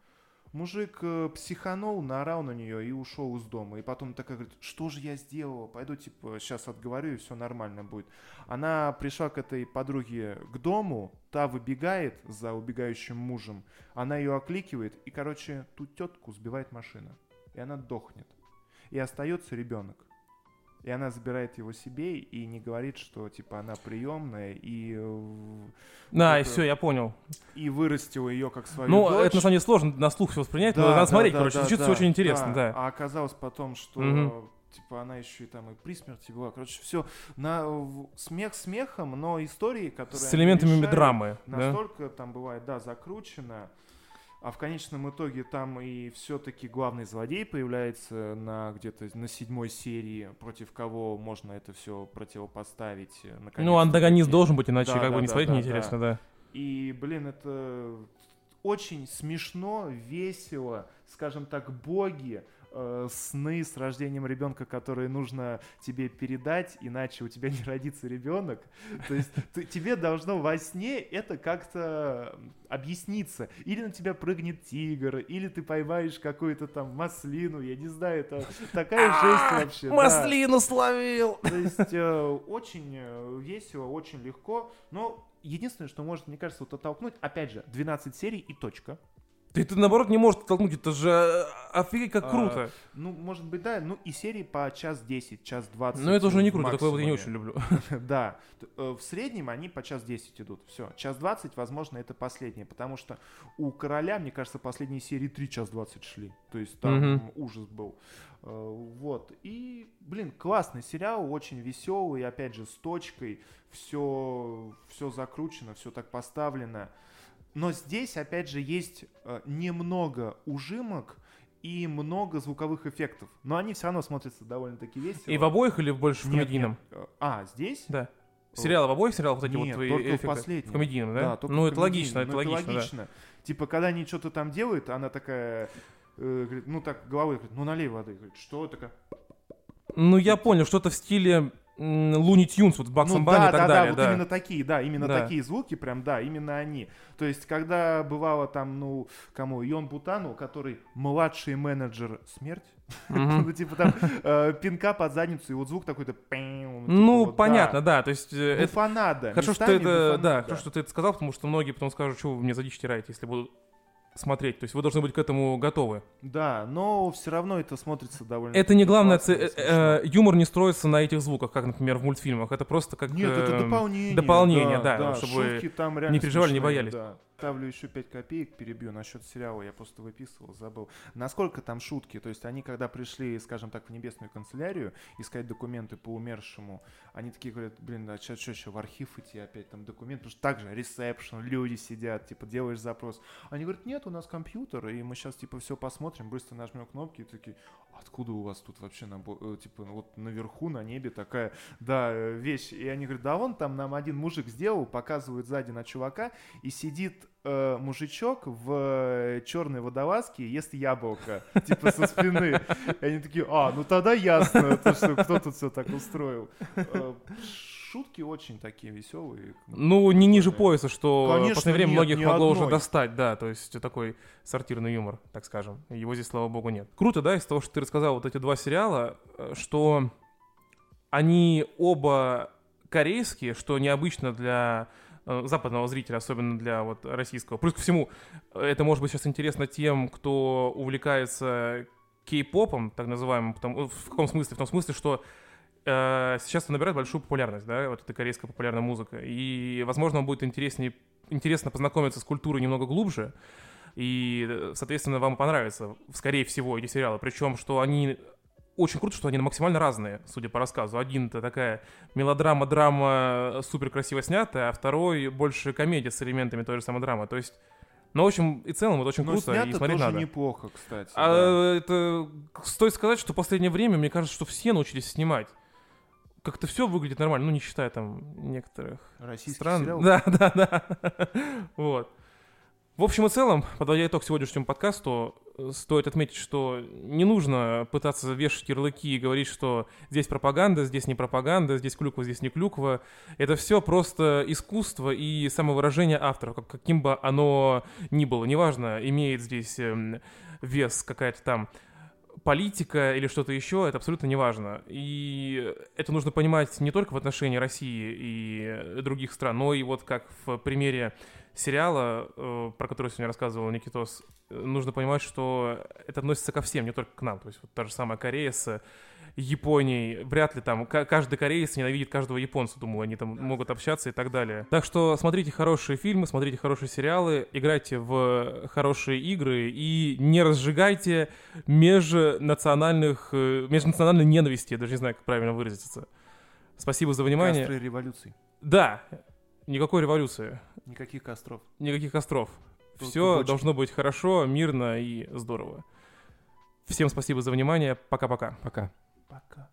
Мужик э, психанул, наорал на нее и ушел из дома. И потом такая говорит, что же я сделала? Пойду, типа, сейчас отговорю, и все нормально будет. Она пришла к этой подруге к дому, та выбегает за убегающим мужем, она ее окликивает, и, короче, ту тетку сбивает машина. И она дохнет. И остается ребенок. И она забирает его себе и не говорит, что типа она приемная и, э, Да, и это- все, я понял. и вырастила ее как свою Ну, дочь. это на самом деле сложно на слух все воспринять, но Да, надо да, смотреть, да, короче, да, звучит да, все очень интересно, да. А оказалось потом, что Мгм. типа она еще и там и при смерти была. Короче, все на смех смехом, но истории, которые С элементами решают, драмы, да. настолько там бывает, да, закручено. А в конечном итоге там и все-таки главный злодей появляется на где-то на седьмой серии, против кого можно это все противопоставить. э, Ну, наконец-то антагонист таки. должен быть, иначе Да, как да, бы не да, смотреть да, неинтересно, да. И, блин, это очень смешно, весело, скажем так, боги, э, сны с рождением ребенка, которые нужно тебе передать, иначе у тебя не родится ребенок. То есть *laughs* ты- тебе должно во сне это как-то объясниться. Или на тебя прыгнет тигр, или ты поймаешь какую-то там маслину, я не знаю, это такая жесть вообще. Маслину словил! То есть э, очень э, весело, очень легко. Но единственное, что может, мне кажется, вот оттолкнуть, опять же, 12 серий и точка. Ты, ты наоборот не можешь толкнуть, это же э, офигеть как А, круто. Ну, может быть, да, ну и серии по час 10, час 20. Но это уже не круто, такое вот я не максимуме. очень люблю. *laughs* Да, э, в среднем они по час 10 идут. Все, час 20, возможно, это последнее, потому что у короля, мне кажется, последние серии 3 час 20 шли. То есть там ужас был. Э, Вот. И, блин, классный сериал, очень веселый, опять же, с точкой. Все, все закручено, все так поставлено. Но здесь, опять же, есть э, немного ужимок и много звуковых эффектов. Но они все равно смотрятся довольно-таки весело. И в обоих или больше в комедийном? нет. Э, А, здесь? Да. Сериалы в обоих сериалах вот эти Нет, вот твои только в эффекты? последнем. В комедийном, да? только ну, в это логично, это комедийном. Ну, логично, да. логично. Типа, когда они что-то там делают, она такая, э, говорит, ну так головой говорит, ну налей воды. Говорит, что такая? Ну, я понял, что-то в стиле Луни Тюнс, вот с Баксом ну, Банни да, и так да, далее, да, вот именно такие, да, именно Да. такие звуки, прям, да, именно они. То есть, когда бывало там, ну, кому, Йон Бутану, который младший менеджер смерть, *laughs* ну, типа там э, пинка под задницу, и вот звук такой-то... типа Ну, понятно, да, то есть... э, Буфанада. Хорошо, что местами это, да, хорошо, что ты это сказал, потому что многие потом скажут, что вы мне за дичь тираете, если будут смотреть. То есть вы должны быть к этому готовы. Да, но все равно это смотрится довольно... Это не главное, классно смешно. э, юмор не строится на этих звуках, как, например, в мультфильмах. Это просто как... Нет, это эм, дополнение. дополнение, да, чтобы шутки там реально переживали, не смешные, боялись. Да. Ставлю еще 5 копеек, перебью насчет сериала, я просто выписывал, забыл. Насколько там шутки, то есть они когда пришли, скажем так, в небесную канцелярию искать документы по умершему, они такие говорят, блин, а что, еще в архив идти опять там документ, потому что также ресепшн, люди сидят, типа делаешь запрос. Они говорят, нет, у нас компьютер, и мы сейчас типа все посмотрим, быстро нажмем кнопки и такие, откуда у вас тут вообще набо- э, типа вот наверху на небе такая да, э, вещь. И они говорят, да вон там нам один мужик сделал, показывают сзади на чувака, и сидит э, мужичок в черной водолазке ест яблоко, типа со спины. И они такие, а, ну тогда ясно, то, что кто тут все так устроил. Э, шутки очень такие веселые. Ну, не ниже пояса, что Конечно, в последнее время нет, многих ни могло уже одной. достать, да, то есть такой сортирный юмор, так скажем. Его здесь, слава богу, нет. Круто, да, из того, что ты рассказал вот эти два сериала, э, что они оба корейские, что необычно для западного зрителя, особенно для вот российского. Плюс ко всему, э, это может быть сейчас интересно тем, кто увлекается кей-попом, так называемым, потому- в каком смысле? В том смысле, что э, сейчас это набирает большую популярность, да, вот эта корейская популярная музыка. И, возможно, вам будет интереснее, интересно познакомиться с культурой немного глубже. И, э, соответственно, вам понравится, скорее всего, эти сериалы. Причем, что они очень круто, что они максимально разные, судя по рассказу. Один это такая мелодрама, драма супер красиво снятая, а второй больше комедия с элементами той же самой драмы. То есть, ну, в общем и целом, это очень Но круто, и смотреть тоже надо. неплохо, кстати. да. А это стоит сказать, что в последнее время, мне кажется, что все научились снимать. Как-то все выглядит нормально, ну не считая там некоторых Российский стран. сериал. *laughs* Да, да, да. Вот. В общем и целом, подводя итог сегодняшнему подкасту, э, стоит отметить, что не нужно пытаться вешать ярлыки и говорить, что здесь пропаганда, здесь не пропаганда, здесь клюква, здесь не клюква. Это все просто искусство и самовыражение авторов, как- каким бы оно ни было. Неважно, имеет здесь эм, вес какая-то там политика или что-то еще, это абсолютно неважно. И это нужно понимать не только в отношении России и других стран, но и вот как в примере сериала, э, про который сегодня рассказывал Никитос, э, нужно понимать, что это относится ко всем, не только к нам. То есть вот та же самая Корея с Японией, вряд ли там ка- каждый кореец ненавидит каждого японца, думаю, они там могут общаться и так далее. Так что смотрите хорошие фильмы, смотрите хорошие сериалы, играйте в хорошие игры и не разжигайте межнациональных, э, межнациональной ненависти, я даже не знаю, как правильно выразиться. Спасибо за внимание. Кастры революций. Да, никакой революции, Никаких костров. никаких костров. Все должно быть хорошо, мирно и здорово. Всем спасибо за внимание. Пока-пока. Пока. Пока.